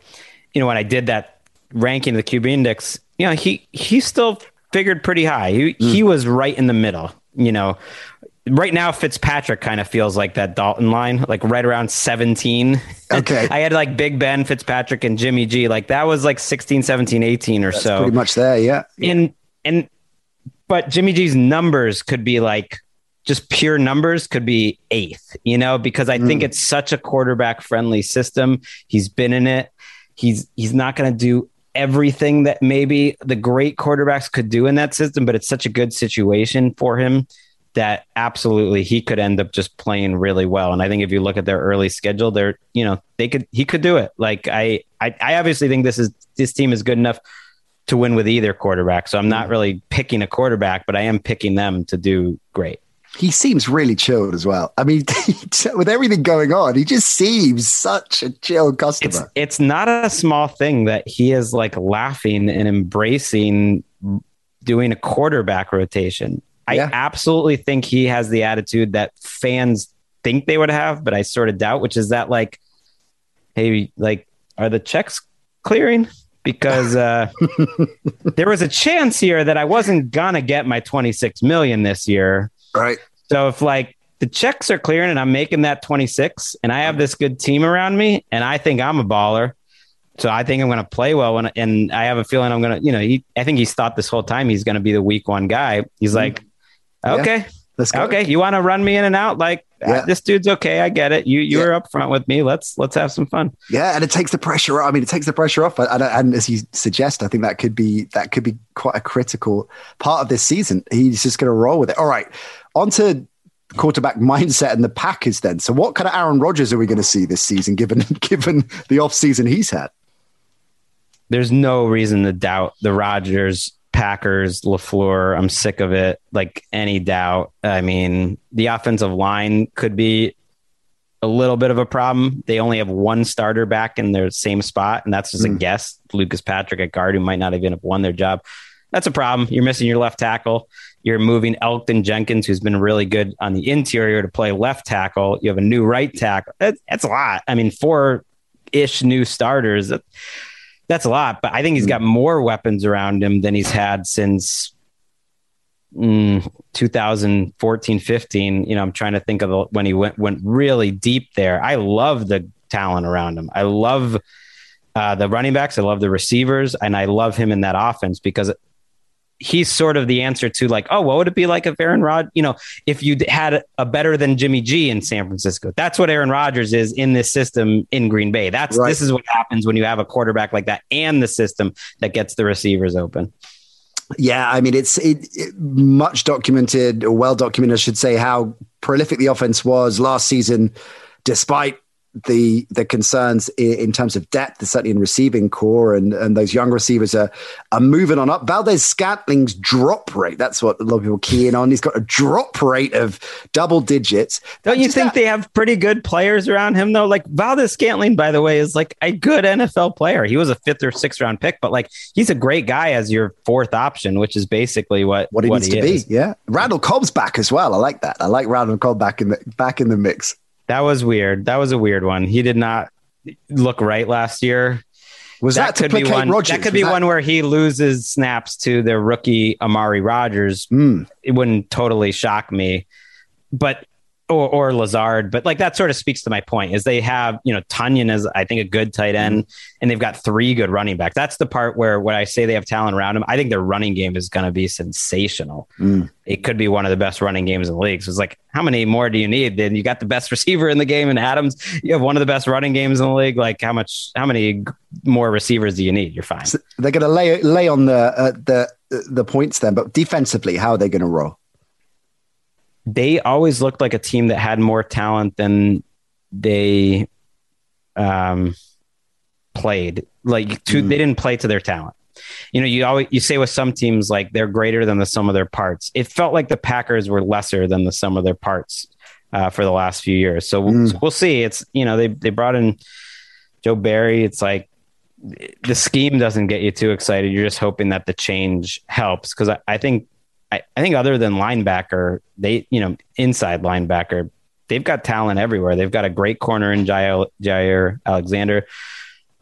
You know, when I did that ranking of the QB index, you know, he he still figured pretty high. He mm. he was right in the middle. You know, right now Fitzpatrick kind of feels like that Dalton line, like right around 17. Okay. [laughs] I had like Big Ben, Fitzpatrick, and Jimmy G. Like that was like 16, 17, 18 or That's so. Pretty much there, yeah. And and but Jimmy G's numbers could be like just pure numbers could be eighth, you know, because I mm. think it's such a quarterback friendly system. He's been in it. He's he's not gonna do everything that maybe the great quarterbacks could do in that system, but it's such a good situation for him that absolutely he could end up just playing really well. And I think if you look at their early schedule, they're you know they could he could do it. Like I I, I obviously think this is this team is good enough to win with either quarterback. So I'm not really picking a quarterback, but I am picking them to do great. He seems really chilled as well. I mean, [laughs] with everything going on, he just seems such a chill customer. It's, it's not a small thing that he is like laughing and embracing doing a quarterback rotation. I yeah. absolutely think he has the attitude that fans think they would have, but I sort of doubt, which is that like, hey, like, are the checks clearing? Because uh, [laughs] there was a chance here that I wasn't gonna get my 26 million this year. Right. So if like the checks are clearing and I'm making that 26 and I have this good team around me and I think I'm a baller, so I think I'm going to play well, when, and I have a feeling I'm going to, you know, he, I think he's thought this whole time he's going to be the week one guy. He's like, Okay. Yeah. Let's go. Okay, you want to run me in and out? Like uh, yeah. this dude's okay. I get it. You you yeah. were up front with me. Let's let's have some fun. Yeah, and it takes the pressure. off. I mean, it takes the pressure off. And, and as you suggest, I think that could be that could be quite a critical part of this season. He's just going to roll with it. All right, on to quarterback [laughs] mindset and the Packers. Then, so what kind of Aaron Rodgers are we going to see this season? Given [laughs] given the off season he's had, there's no reason to doubt the Rodgers Packers, LaFleur, I'm sick of it. Like any doubt. I mean, the offensive line could be a little bit of a problem. They only have one starter back in their same spot, and that's just mm. a hmm. guess. Lucas Patrick at guard, who might not even have won their job. That's a problem. You're missing your left tackle. You're moving Elgton Jenkins, who's been really good on the interior, to play left tackle. You have a new right tackle. That's, that's a lot. I mean, four ish new starters. That's a lot, but I think he's got more weapons around him than he's had since mm, 2014, 15. You know, I'm trying to think of the, when he went went really deep there. I love the talent around him. I love uh, the running backs. I love the receivers, and I love him in that offense because he's sort of the answer to like, oh, what would it be like if Aaron Rod, you know, if you had a better than Jimmy G in San Francisco? That's what Aaron Rodgers is in this system in Green Bay. That's right. this is what happens when you have a quarterback like that and the system that gets the receivers open. Yeah, I mean it's it, it, much documented, or well documented, I should say, how prolific the offense was last season, despite the the concerns in, in, terms of depth, certainly in receiving core, and and those young receivers are are moving on up. Valdes-Scantling's drop rate, that's what a lot of people key in on. He's got a drop rate of double digits. Don't you think that, they have pretty good players around him though? Like Valdes-Scantling, by the way, is like a good NFL player. He was a fifth or sixth round pick, but like he's a great guy as your fourth option, which is basically what what he what needs he to is. be. Yeah, Randall Cobb's back as well. I like that. I like Randall Cobb back in the back in the mix. That was weird. That was a weird one. He did not look right last year. Was that, that could be one? Rodgers? That could was be that... one where he loses snaps to the rookie Amari Rodgers. Mm. It wouldn't totally shock me, but or, or Lazard, but like that sort of speaks to my point is they have, you know, Tonyan is, I think, a good tight end and they've got three good running backs. That's the part where when I say they have talent around them, I think their running game is going to be sensational. Mm. It could be one of the best running games in the league. So it's like, how many more do you need? Then you got the best [laughs] receiver in the game and Adams, you have one of the best running games in the league. Like how much, how many more receivers do you need? You're fine. So they're going to lay, lay on the, uh, the, the points then, but defensively, how are they going to roll? They always looked like a team that had more talent than they um, played. Like to, mm. they didn't play to their talent. You know, you always you say with some teams like they're greater than the sum of their parts. It felt like the Packers were lesser than the sum of their parts uh, for the last few years. So, mm. we'll, we'll see. It's you know they they brought in Joe Barry. It's like the scheme doesn't get you too excited. You're just hoping that the change helps because I, I think I, I think other than linebacker, they, you know, inside linebacker, they've got talent everywhere. They've got a great corner in Jair, Jaire Alexander,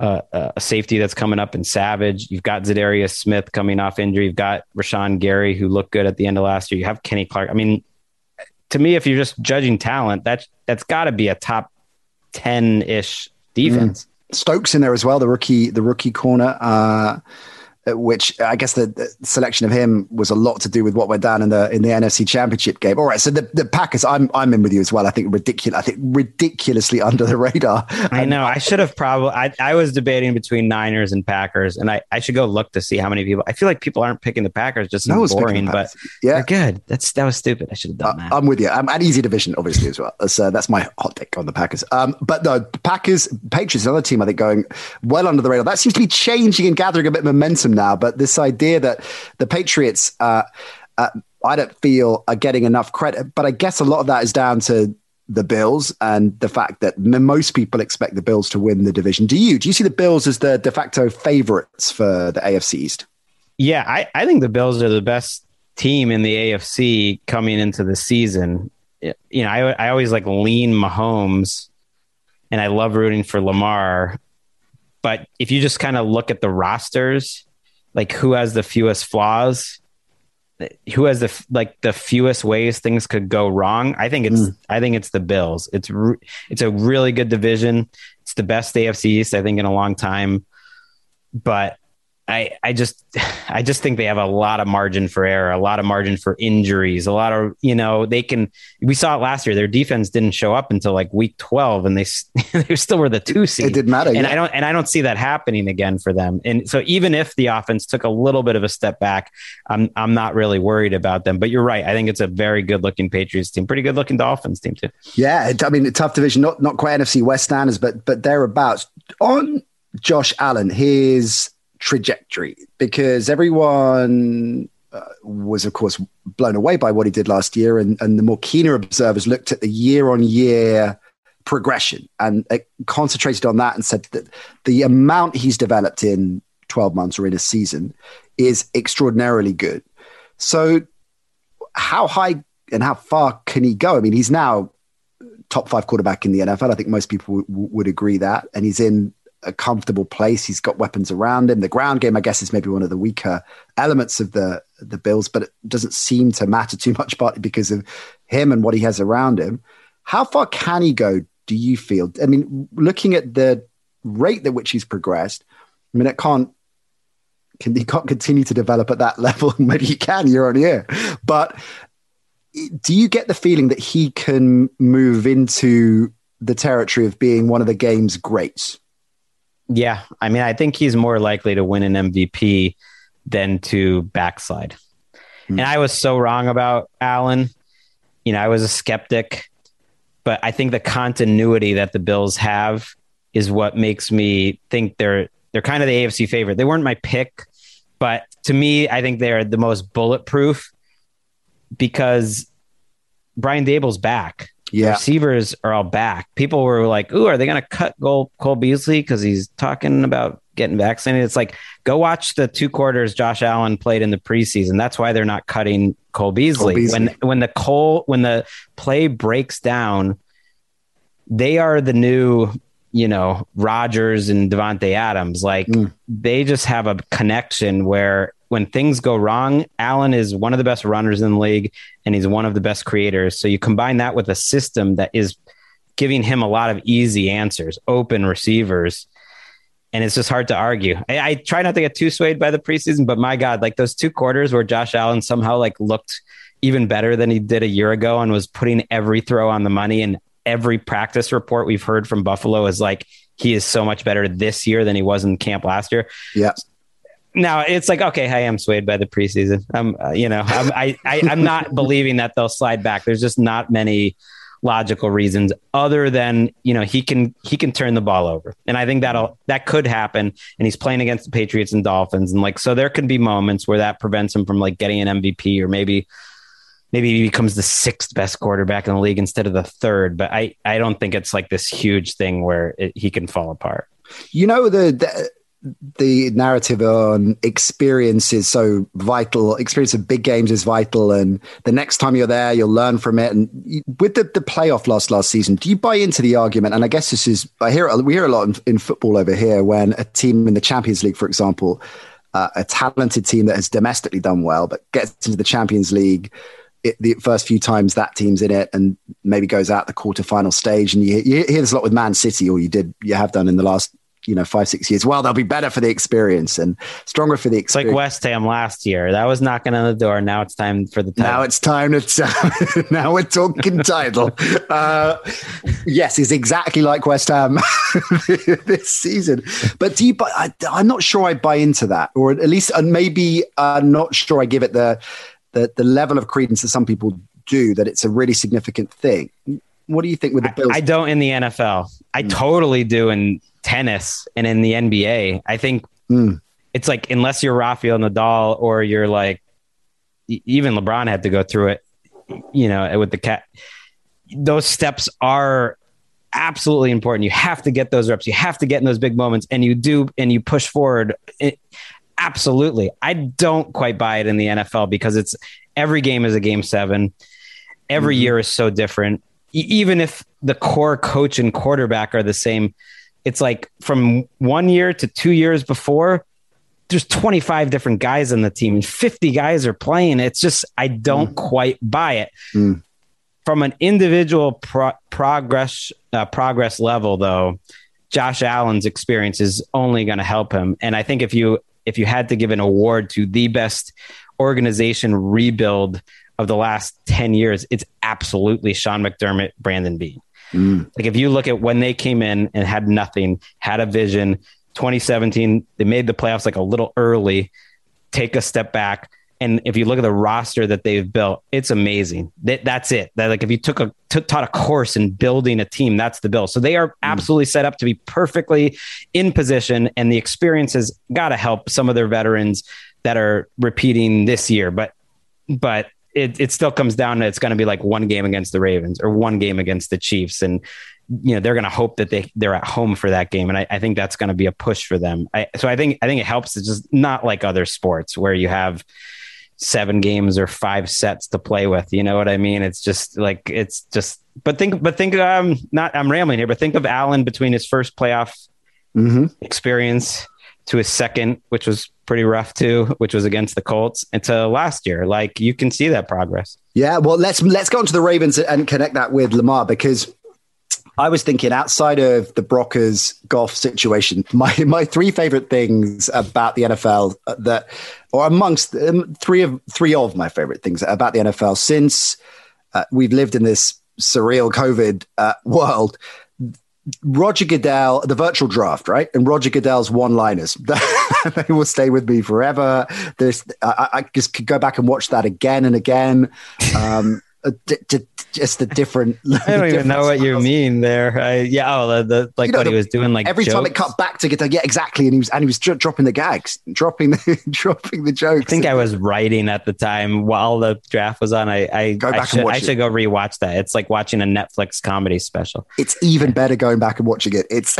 uh, uh, a safety that's coming up in Savage. You've got Za'Darius Smith coming off injury. You've got Rashan Gary, who looked good at the end of last year. You have Kenny Clark. I mean, to me, if you're just judging talent, that's that's got to be a top ten ish defense. Mm. Stokes in there as well, the rookie, the rookie corner. Uh, which I guess the, the, selection of him was a lot to do with what went down in the in the NFC Championship game. All right, so the, the Packers, I'm I'm in with you as well. I think ridiculous. I think ridiculously [laughs] under the radar. I know. I should have probably. I, I was debating between Niners and Packers, and I, I should go look to see how many people. I feel like people aren't picking the Packers just no boring, but yeah, they're good. That's that was stupid. I should have done uh, that. I'm with you. I'm an easy division, obviously as well. So that's my hot take on the Packers. Um, but no, Packers, Patriots, another team I think going well under the radar. That seems to be changing and gathering a bit of momentum now. But this idea that the Patriots, uh, uh, I don't feel are getting enough credit. But I guess a lot of that is down to the Bills and the fact that most people expect the Bills to win the division. Do you? Do you see the Bills as the de facto favorites for the AFC East? Yeah, I, I think the Bills are the best team in the AFC coming into the season. You know, I, I always like lean Mahomes and I love rooting for Lamar. But if you just kind of look at the rosters, like who has the fewest flaws who has the like the fewest ways things could go wrong i think it's mm. i think it's the bills. It's re- it's a really good division. It's the best afc east i think in a long time. But I, I just [sighs] I just think they have a lot of margin for error, a lot of margin for injuries, a lot of you know they can. We saw it last year. Their defense didn't show up until like week twelve, and they [laughs] they still were the two seed. It didn't matter, and yeah. I don't and I don't see that happening again for them. And so even if the offense took a little bit of a step back, I'm I'm not really worried about them. But you're right. I think it's a very good looking Patriots team, pretty good looking Dolphins team too. Yeah, I mean, tough division, not not quite NFC West standards, but but thereabouts. On Josh Allen, his trajectory because everyone uh, was, of course, blown away by what he did last year. And, and the more keener observers looked at the year on year progression and uh, concentrated on that and said that the amount he's developed in 12 months or in a season is extraordinarily good. So, how high and how far can he go? I mean, he's now top five quarterback in the NFL. I think most people w- would agree that. And he's in a comfortable place. He's got weapons around him. The ground game, I guess, is maybe one of the weaker elements of the the Bills, but it doesn't seem to matter too much, partly because of him and what he has around him. How far can he go? Do you feel? I mean, looking at the rate at which he's progressed, I mean, it can't can he can't continue to develop at that [laughs] level. Maybe he can year on year, but do you get the feeling that he can move into the territory of being one of the game's greats? Yeah, I mean, I think he's more likely to win an MVP than to backslide. Mm. And I was so wrong about Allen. You know, I was a skeptic, but I think the continuity that the Bills have is what makes me think they're they're kind of the AFC favorite. They weren't my pick, but to me, I think they're the most bulletproof because Brian Daboll's back. Yeah. receivers are all back. People were like, "Ooh, are they going to cut Cole, Cole Beasley because he's talking about getting vaccinated?" It's like, go watch the two quarters Josh Allen played in the preseason. That's why they're not cutting Cole Beasley. Cole Beasley. When when the Cole when the play breaks down, they are the new you know, Rodgers and Davante Adams. Like mm. they just have a connection where when things go wrong, Allen is one of the best runners in the league and he's one of the best creators. So you combine that with a system that is giving him a lot of easy answers, open receivers. And it's just hard to argue. I, I try not to get too swayed by the preseason, but my God, like those two quarters where Josh Allen somehow like looked even better than he did a year ago and was putting every throw on the money and every practice report we've heard from Buffalo is like he is so much better this year than he was in camp last year. Yeah now it's like okay i am swayed by the preseason. I'm uh, you know I'm, I, I i'm not [laughs] believing that they'll slide back. There's just not many logical reasons other than you know he can he can turn the ball over. And i think that'll that could happen. And he's playing against the patriots and dolphins. And like so there can be moments where that prevents him from like getting an mvp or maybe maybe he becomes the sixth best quarterback in the league instead of the third. But i i don't think it's like this huge thing where it, he can fall apart. You know the, the the narrative on experience is so vital. Experience of big games is vital, and the next time you're there, you'll learn from it. And with the, the playoff loss last season, do you buy into the argument? And I guess this is I hear we hear a lot in, in football over here when a team in the Champions League, for example, uh, a talented team that has domestically done well, but gets into the Champions League. It, the first few times that team's in it and maybe goes out the quarterfinal stage and you, you hear this a lot with man city or you did you have done in the last you know five six years well they'll be better for the experience and stronger for the experience. It's like west ham last year that was knocking on the door now it's time for the title. now it's time to [laughs] now we're talking title [laughs] uh, yes it's exactly like west ham [laughs] this season but do you buy, I, i'm not sure i buy into that or at least uh, maybe i'm not sure i give it the, the the level of credence that some people do that it's a really significant thing what do you think with the Bills? I, I don't in the NFL. I mm. totally do in tennis and in the NBA. I think mm. it's like unless you're Rafael Nadal or you're like even LeBron had to go through it, you know, with the cat. Those steps are absolutely important. You have to get those reps. You have to get in those big moments, and you do, and you push forward. It, absolutely, I don't quite buy it in the NFL because it's every game is a game seven. Every mm-hmm. year is so different. even if the core coach and quarterback are the same, it's like from one year to two years before, there's 25 different guys in the team and 50 guys are playing. It's just, I don't mm. quite buy it. Mm. From an individual pro- progress uh, progress level, though, Josh Allen's experience is only going to help him. And I think if you if you had to give an award to the best organization rebuild of the last 10 years, it's absolutely Sean McDermott, Brandon Beane. Mm. Like if you look at when they came in and had nothing, had a vision, 2017, they made the playoffs like a little early, take a step back. And if you look at the roster that they've built, it's amazing. That, that's it. That like if you took a t- taught a course in building a team, that's the bill. So they are mm. absolutely set up to be perfectly in position, and the experience has got to help some of their veterans that are repeating this year. But but it, it still comes down to it's going to be like one game against the Ravens or one game against the Chiefs. And, you know, they're going to hope that they, they're at home for that game. And I, I think that's going to be a push for them. I, so I think, I think it helps. It's just not like other sports where you have seven games or five sets to play with. You know what I mean? It's just like, it's just, but think, but think, um, not, I'm rambling here, but think of Allen between his first playoff mm-hmm. experience to his second, which was pretty rough too, which was against the Colts, and to last year. Like you can see that progress. Yeah, well, let's let's go on to the Ravens and connect that with Lamar because I was thinking outside of the Brockers golf situation, [laughs] my my three favorite things about the NFL that, or amongst um, three of three of my favorite things about the NFL since uh, we've lived in this surreal COVID uh, world Roger Goodell, the virtual draft, right? And Roger Goodell's one-liners, [laughs] they will stay with me forever. There's, I, I, just could go back and watch that again and again. Um, [laughs] d- d- just the different. [laughs] I don't even know what you mean there. I, yeah, oh, the, the like you know, what the, he was doing, like every jokes. time it cut back to get yeah, exactly, and he was and he was dro- dropping the gags, dropping the [laughs] dropping the jokes. I think I was writing at the time while the draft was on. I I, go back I should, I should go rewatch that. It's like watching a Netflix comedy special. It's even better going back and watching it. It's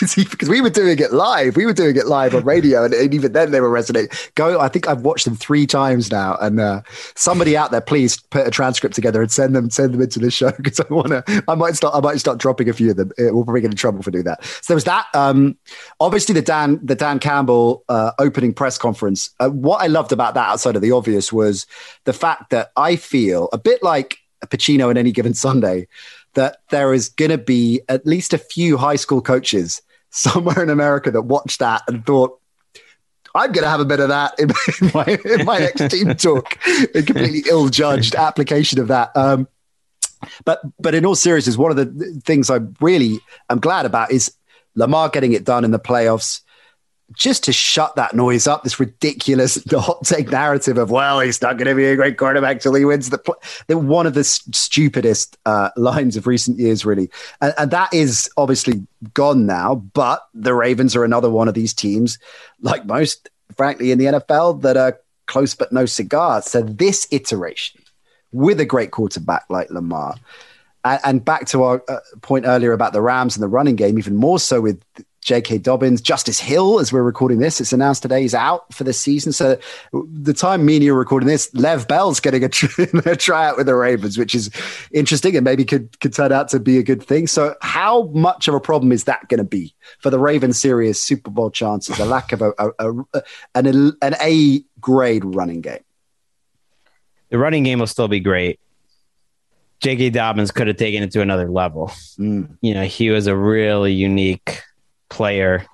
[laughs] because we were doing it live. We were doing it live on radio, and, and, even then they were resonating. Go, I think I've watched them three times now, and uh, somebody out there, please put a transcript together and send them send them into the show [laughs] because I want to. I might start. I might start dropping a few of them. We'll probably get in trouble for doing that. So there was that. Um, obviously, the Dan the Dan Campbell uh, opening press conference. Uh, what I loved about that, outside of the obvious, was the fact that I feel a bit like a Pacino in any given Sunday that there is going to be at least a few high school coaches somewhere in America that watched that and thought, I'm going to have a bit of that in, my, [laughs] in my next team talk. A completely [laughs] ill-judged application of that. Um, but but in all seriousness, one of the things I really am glad about is Lamar getting it done in the playoffs just to shut that noise up, this ridiculous [laughs] hot take narrative of, well, he's not going to be a great quarterback till he wins the play. One of the stupidest uh, lines of recent years, really. And, and, that is obviously gone now, but the Ravens are another one of these teams, like most, frankly, in the NFL, that are close but no cigar. So this iteration with a great quarterback like Lamar, and, and back to our uh, point earlier about the Rams and the running game, even more so with J.K. Dobbins, Justice Hill, as we're recording this, it's announced today he's out for the season. So the time me and you are recording this, Le'Veon Bell's getting a, [laughs] a tryout with the Ravens, which is interesting and maybe could could turn out to be a good thing. So how much of a problem is that going to be for the Ravens' serious Super Bowl chances? A lack of a, a, a an an A grade running game. The running game will still be great. J.K. Dobbins could have taken it to another level. Mm. You know, he was a really unique player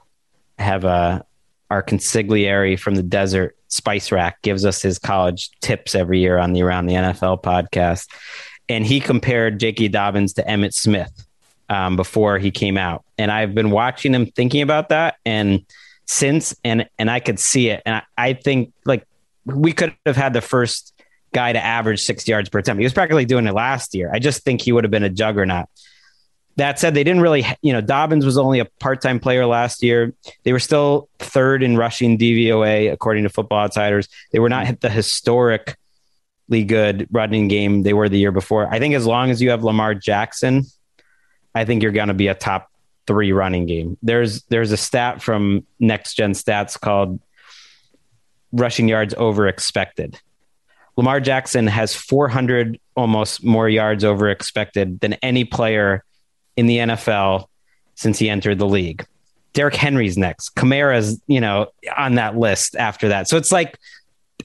have a our consigliere from the desert spice rack gives us his college tips every year on the around the nfl podcast and he compared j.k dobbins to emmitt smith um, before he came out and i've been watching him thinking about that and since and and i could see it and I, I think like we could have had the first guy to average six yards per attempt he was practically doing it last year i just think he would have been a juggernaut that said, they didn't really, you know, Dobbins was only a part time player last year. They were still third in rushing DVOA, according to Football Outsiders. They were not the historically good running game they were the year before. I think as long as you have Lamar Jackson, I think you're going to be a top three running game. There's there's a stat from Next Gen Stats called rushing yards over expected. Lamar Jackson has 400 almost more yards over expected than any player in the NFL since he entered the league. Derrick Henry's next. Kamara's, you know, on that list after that. So it's like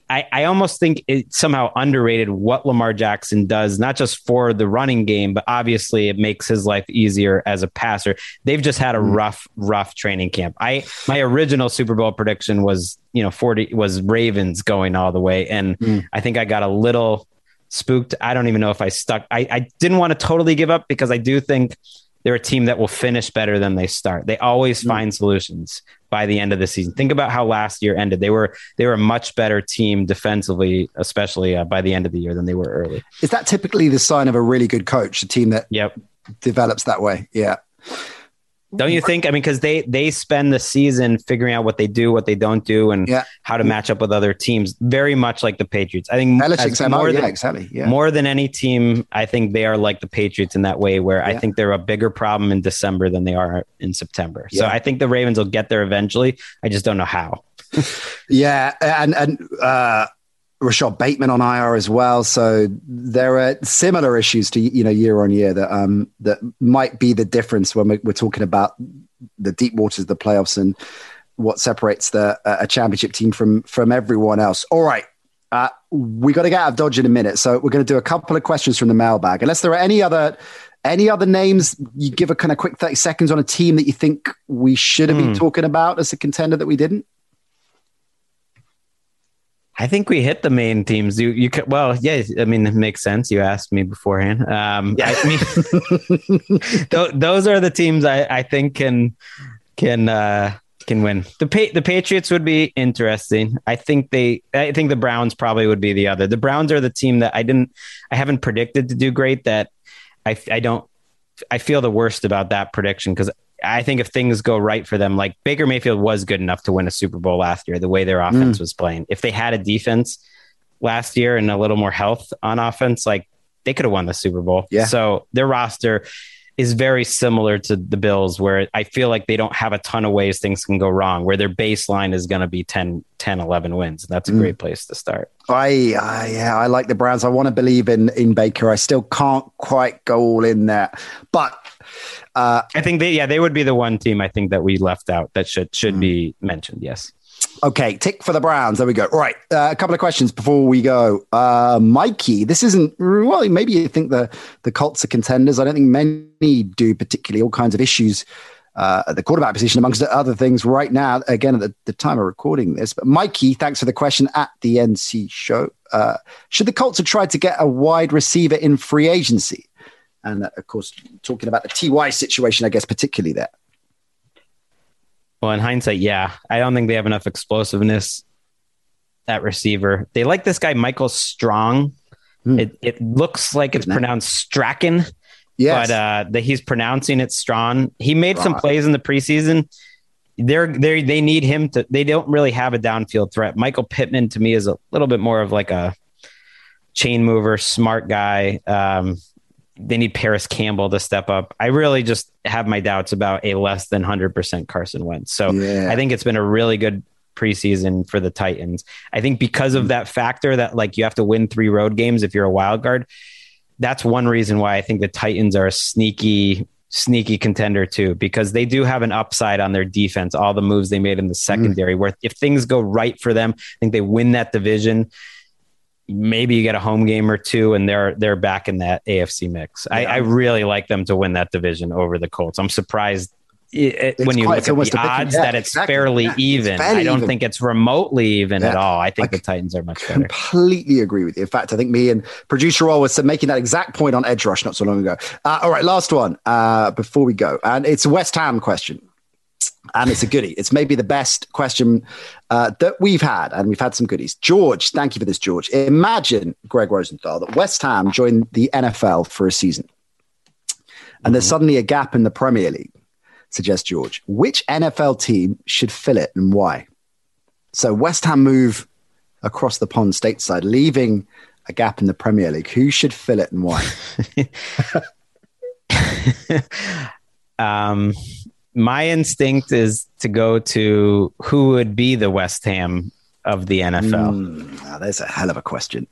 I, I almost think it's somehow underrated what Lamar Jackson does, not just for the running game, but obviously it makes his life easier as a passer. They've just had a mm. rough, rough training camp. I my original Super Bowl prediction was, you know, 40 was Ravens going all the way. And mm. I think I got a little spooked. I don't even know if I stuck. I, I didn't want to totally give up because I do think they're a team that will finish better than they start. They always mm find solutions by the end of the season. Think about how last year ended. They were they were a much better team defensively, especially uh, by the end of the year than they were early. Is that typically the sign of a really good coach, a team that yep. develops that way? Yeah. Don't you think? I mean, because they they spend the season figuring out what they do, what they don't do, and yeah. how to match up with other teams. Very much like the Patriots. I think more than, yeah, exactly. Yeah. More than any team, I think they are like the Patriots in that way, where. I think they're a bigger problem in December than they are in September. So I think the Ravens will get there eventually. I just don't know how. [laughs] yeah, and and uh, Rashod Bateman on IR as well. So there are similar issues to you know year on year that um that might be the difference when we're, we're talking about the deep waters of the playoffs and what separates the a championship team from from everyone else. All right. Uh, we got to get out of Dodge in a minute, so we're going to do a couple of questions from the mailbag. Unless there are any other any other names, you give a kind of quick thirty seconds on a team that you think we should have mm. been hmm. talking about as a contender that we didn't. I think we hit the main teams. You, you could, well, yeah. I mean, it makes sense. You asked me beforehand. Um, yeah. I mean, [laughs] th- those are the teams I, I think can can uh, can win. The pa- the Patriots would be interesting. I think they. I think the Browns probably would be the other. The Browns are the team that I didn't. I haven't predicted to do great. That I I don't. I feel the worst about that prediction because I think if things go right for them, like Baker Mayfield was good enough to win a Super Bowl last year, the way their offense mm. was playing. If they had a defense last year and a little more health on offense, like they could have won the Super Bowl. Yeah. So their roster is very similar to the Bills, where I feel like they don't have a ton of ways things can go wrong, where their baseline is going to be 10, 10, 11 wins. That's a mm. great place to start. I, I, yeah, I like the Browns. I want to believe in, in Baker. I still can't quite go all in there, but uh, I think they, yeah, they would be the one team I think that we left out that should should mm. be mentioned. Yes. Okay, tick for the Browns. There we go. Right, uh, a couple of questions before we go. Uh, Mikey, this isn't well. Maybe you think the the Colts are contenders. I don't think many do, particularly all kinds of issues. Uh, at the quarterback position, amongst other things, right now, again, at the, the, time of recording this. But Mikey, thanks for the question at the NC show. Uh, should the Colts have tried to get a wide receiver in free agency? And uh, of course talking about the Ty situation, I guess particularly there. Well, in hindsight, yeah, I don't think they have enough explosiveness at receiver. They like this guy Michael Strong. Hmm. It it looks like it's pronounced Strachan. Yes. But uh, that he's pronouncing it strong. He made some plays in the preseason. They're they they need him to. They don't really have a downfield threat. Michael Pittman to me is a little bit more of like a chain mover, smart guy. Um, they need Parris Campbell to step up. I really just have my doubts about a less than 100% Carson Wentz. So yeah. I think it's been a really good preseason for the Titans. I think because of that factor that like you have to win three road games if you're a wild card, that's one reason why I think the Titans are a sneaky sneaky contender too because they do have an upside on their defense all the moves they made in the secondary mm. where if things go right for them I think they win that division maybe you get a home game or two and they're they're back in that AFC mix. Yeah. I, I, really like them to win that division over the Colts. I'm surprised it, when you quite, look at the odds yeah, that it's exactly. fairly yeah, even. It's fairly I don't even. think it's remotely even at all. I think I the Titans are much better. I completely agree with you. In fact, I think me and producer Roll was making that exact point on Edge Rush not so long ago. Uh, all right, last one uh, before we go, and it's a West Ham question and it's a goodie. It's maybe the best question uh, that we've had, and we've had some goodies. George, thank you for this, George. Imagine, Gregg Rosenthal, that West Ham joined the NFL for a season, and mm-hmm. there's suddenly a gap in the Premier League, suggests George. Which NFL team should fill it and why? So West Ham move across the pond stateside, leaving a gap in the Premier League. Who should fill it and why? [laughs] [laughs] um, my instinct is to go to who would be the West Ham of the NFL. Mm, that's a hell of a question.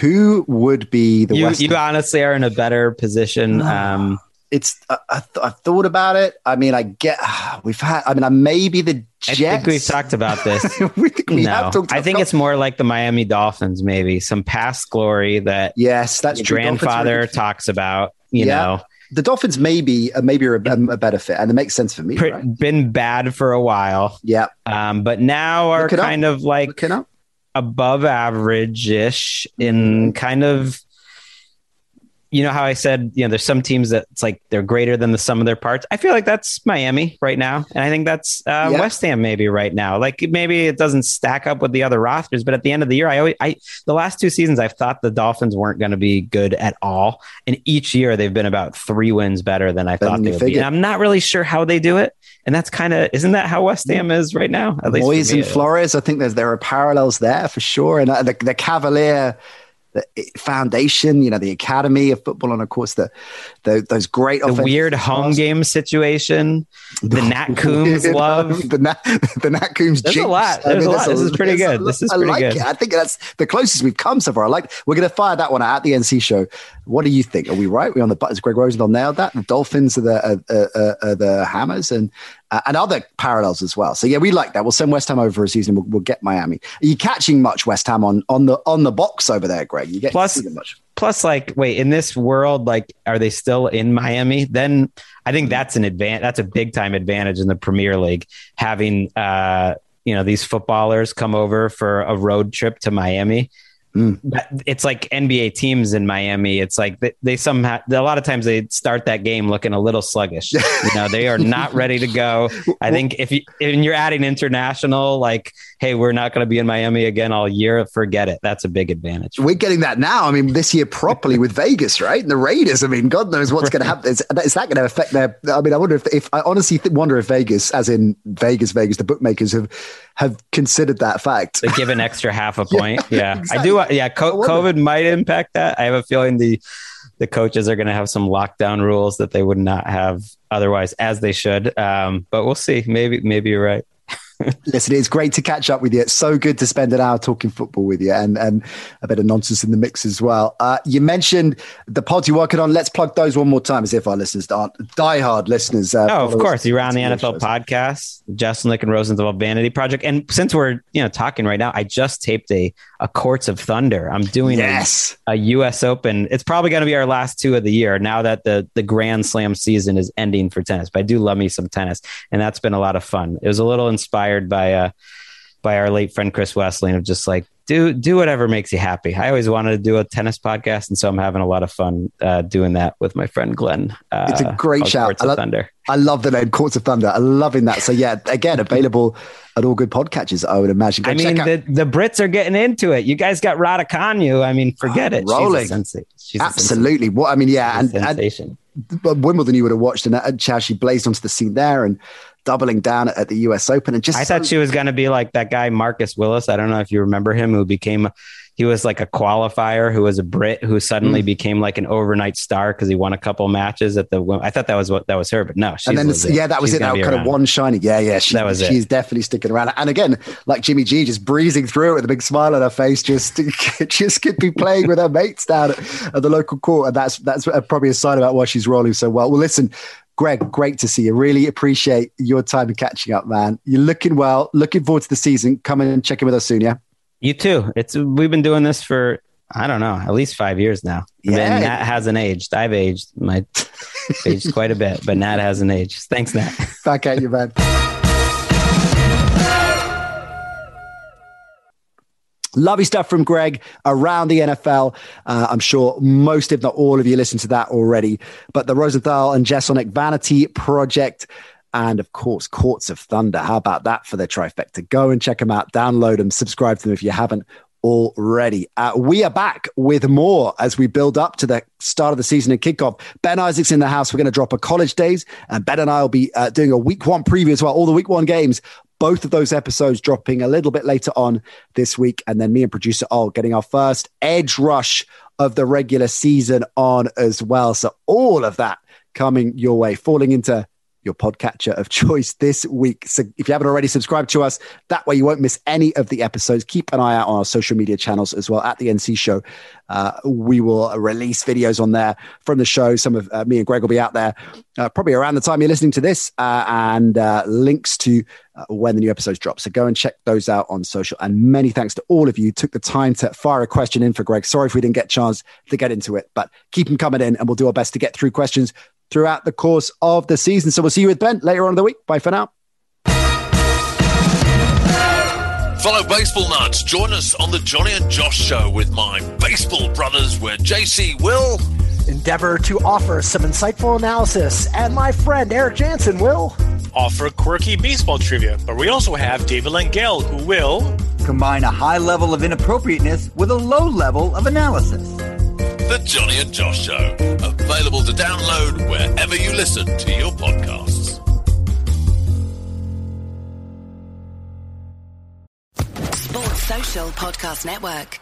Who would be the you, West You honestly are in a better position. Um, it's I, I th- I've thought about it. I mean, I get [sighs] we've had. I mean, I maybe the Jets. I think we've talked about this. [laughs] we, we no, I think it's more like the Miami Dolphins. Maybe some past glory that yes, that's your grandfather talks about. You yeah. know, the Dolphins maybe uh, maybe are a, a, better fit, and it makes sense for me. Right? Been bad for a while, yeah, um, but now are kind up. of like above average ish in mm-hmm. kind of you know how I said, you know, there's some teams that it's like they're greater than the sum of their parts. I feel like that's Miami right now, and I think that's uh, yeah. West Ham maybe right now. Like maybe it doesn't stack up with the other rosters, but at the end of the year, I always, I the last two seasons I've thought the Dolphins weren't going to be good at all, and each year they've been about three wins better than I better thought they would figured. be. And I'm not really sure how they do it, and that's kind of isn't that how West Ham is right now? At least Moyes and Flores, I think there's there are parallels there for sure, and uh, the, the Cavalier the foundation, you know, the academy of football, and of course the, the those great the weird home game situation, the Nat Coombs [laughs] love, the Nat the Nat Coombs. There's jinx. a lot. There's I mean, a lot. This is pretty good. This is pretty like good. It. I think that's the closest we've come so far. I like. We're going to fire that one out at the NC show. What do you think? Are we right? Are we on the buttons? Gregg Rosenthal nailed that. The Dolphins are the uh, uh, the Hammers and and other parallels as well. So yeah, we like that. We'll send West Ham over for a season. We'll, we'll, get Miami. Are you catching much West Ham on on the on the box over there, Gregg? You get plus much. Plus, like, wait, in this world, like, are they still in Miami? Then I think that's an advantage. That's a big time advantage in the Premier League having uh, you know these footballers come over for a road trip to Miami. Mm. It's like NBA teams in Miami. It's like they, they somehow a lot of times they start that game looking a little sluggish. you know, they are not ready to go. [laughs] I think if you and you're adding international, like, hey, we're not going to be in Miami again all year. Forget it. That's a big advantage. We're getting that now. I mean, this year properly with Vegas, right? And the Raiders. I mean, God knows what's going to happen. Is, is that going to affect their? I mean, I wonder if if I honestly wonder if Vegas, as in Vegas, Vegas, the bookmakers have have considered that fact. They give an extra half a [laughs] point. yeah, yeah. Exactly. I do yeah, co- COVID might impact that. I have a feeling the the coaches are going to have some lockdown rules that they would not have otherwise, as they should. Um, but we'll see. Maybe maybe you're right. Listen, it's great to catch up with you. It's so good to spend an hour talking football with you and, and a bit of nonsense in the mix as well. Uh, you mentioned the pods you're working on. Let's plug those one more time as if our listeners aren't diehard listeners. Uh, oh, of course. You're on the NFL shows. podcast, Jeselnik and Rosenthal Vanity Project. And since we're, you know, talking right now, I just taped a, a Courts of Thunder. I'm doing yes. a, a US Open. It's probably going to be our last two of the year now that the, the Grand Slam season is ending for tennis. But I do love me some tennis. And that's been a lot of fun. It was a little inspired by uh, by our late friend Chris Wesseling of just like do do whatever makes you happy. I always wanted to do a tennis podcast, and so I'm having a lot of fun uh, doing that with my friend Glenn. Uh, it's a great shout. I love, Thunder. I love the name Courts of Thunder. I'm loving that. So yeah, again, available at all good podcatchers. I would imagine. Go I mean, the, the Brits are getting into it. You guys got Raducanu. I mean, forget oh, it. Rolling. She's, She's Absolutely. What I mean, yeah, and, and, Wimbledon you would have watched, and, and how she blazed onto the scene there, and doubling down at the US Open and just I so- thought she was going to be like that guy Marcus Willis. I don't know if you remember him who became he was like a qualifier who was a Brit who suddenly mm. became like an overnight star because he won a couple matches at the. I thought that was what that was her, but no. and then yeah, that was she's it. That kind around. of one shiny. Yeah, yeah. She, that was she's it. definitely sticking around. And again, like Jimmy G, just breezing through it with a big smile on her face, just [laughs] just could be playing with her mates down at, at the local court, and that's that's probably a sign about why she's rolling so well. Well, listen, Gregg, great to see you. Really appreciate your time and catching up, man. You're looking well. Looking forward to the season. Come in and check in with us soon, yeah? You too. It's we've been doing this for I don't know, at least five years now. Yeah. And Nat hasn't aged. I've aged. My [laughs] aged quite a bit, but Nat hasn't aged. Thanks, Nat. Back at you, man. Lovely stuff from Gregg around the NFL. Uh, I'm sure most, if not all of you, listened to that already. But the Rosenthal and Jeselnik Vanity Project, and of course, Courts of Thunder. How about that for the trifecta? Go and check them out, download them, subscribe to them if you haven't already. Uh, we are back with more as we build up to the start of the season and kickoff. Ben Isaac's in the house. We're going to drop a college days, and Ben and I will be uh, doing a week one preview as well. All the week one games both of those episodes dropping a little bit later on this week. And then me and producer Ol getting our first edge rush of the regular season on as well. So all of that coming your way, falling into your podcatcher of choice this week. So if you haven't already subscribed to us, that way you won't miss any of the episodes. Keep an eye out on our social media channels as well at the NC Show. Uh, we will release videos on there from the show. Some of uh, me and Gregg will be out there uh, probably around the time you're listening to this, uh, and uh, links to uh, when the new episodes drop. So go and check those out on social. And many thanks to all of you took the time to fire a question in for Gregg. Sorry if we didn't get a chance to get into it, but keep them coming in, and we'll do our best to get through questions throughout the course of the season. So we'll see you with Ben later on in the week. Bye for now. Follow Baseball Nuts. Join us on the Johnny and Josh Show with my baseball brothers, where JC will endeavor to offer some insightful analysis, and my friend Eric Jansen will offer quirky baseball trivia. But we also have David Langell, who will combine a high level of inappropriateness with a low level of analysis. The Johnny and Josh Show. Available to download wherever you listen to your podcasts. Sports Social Podcast Network.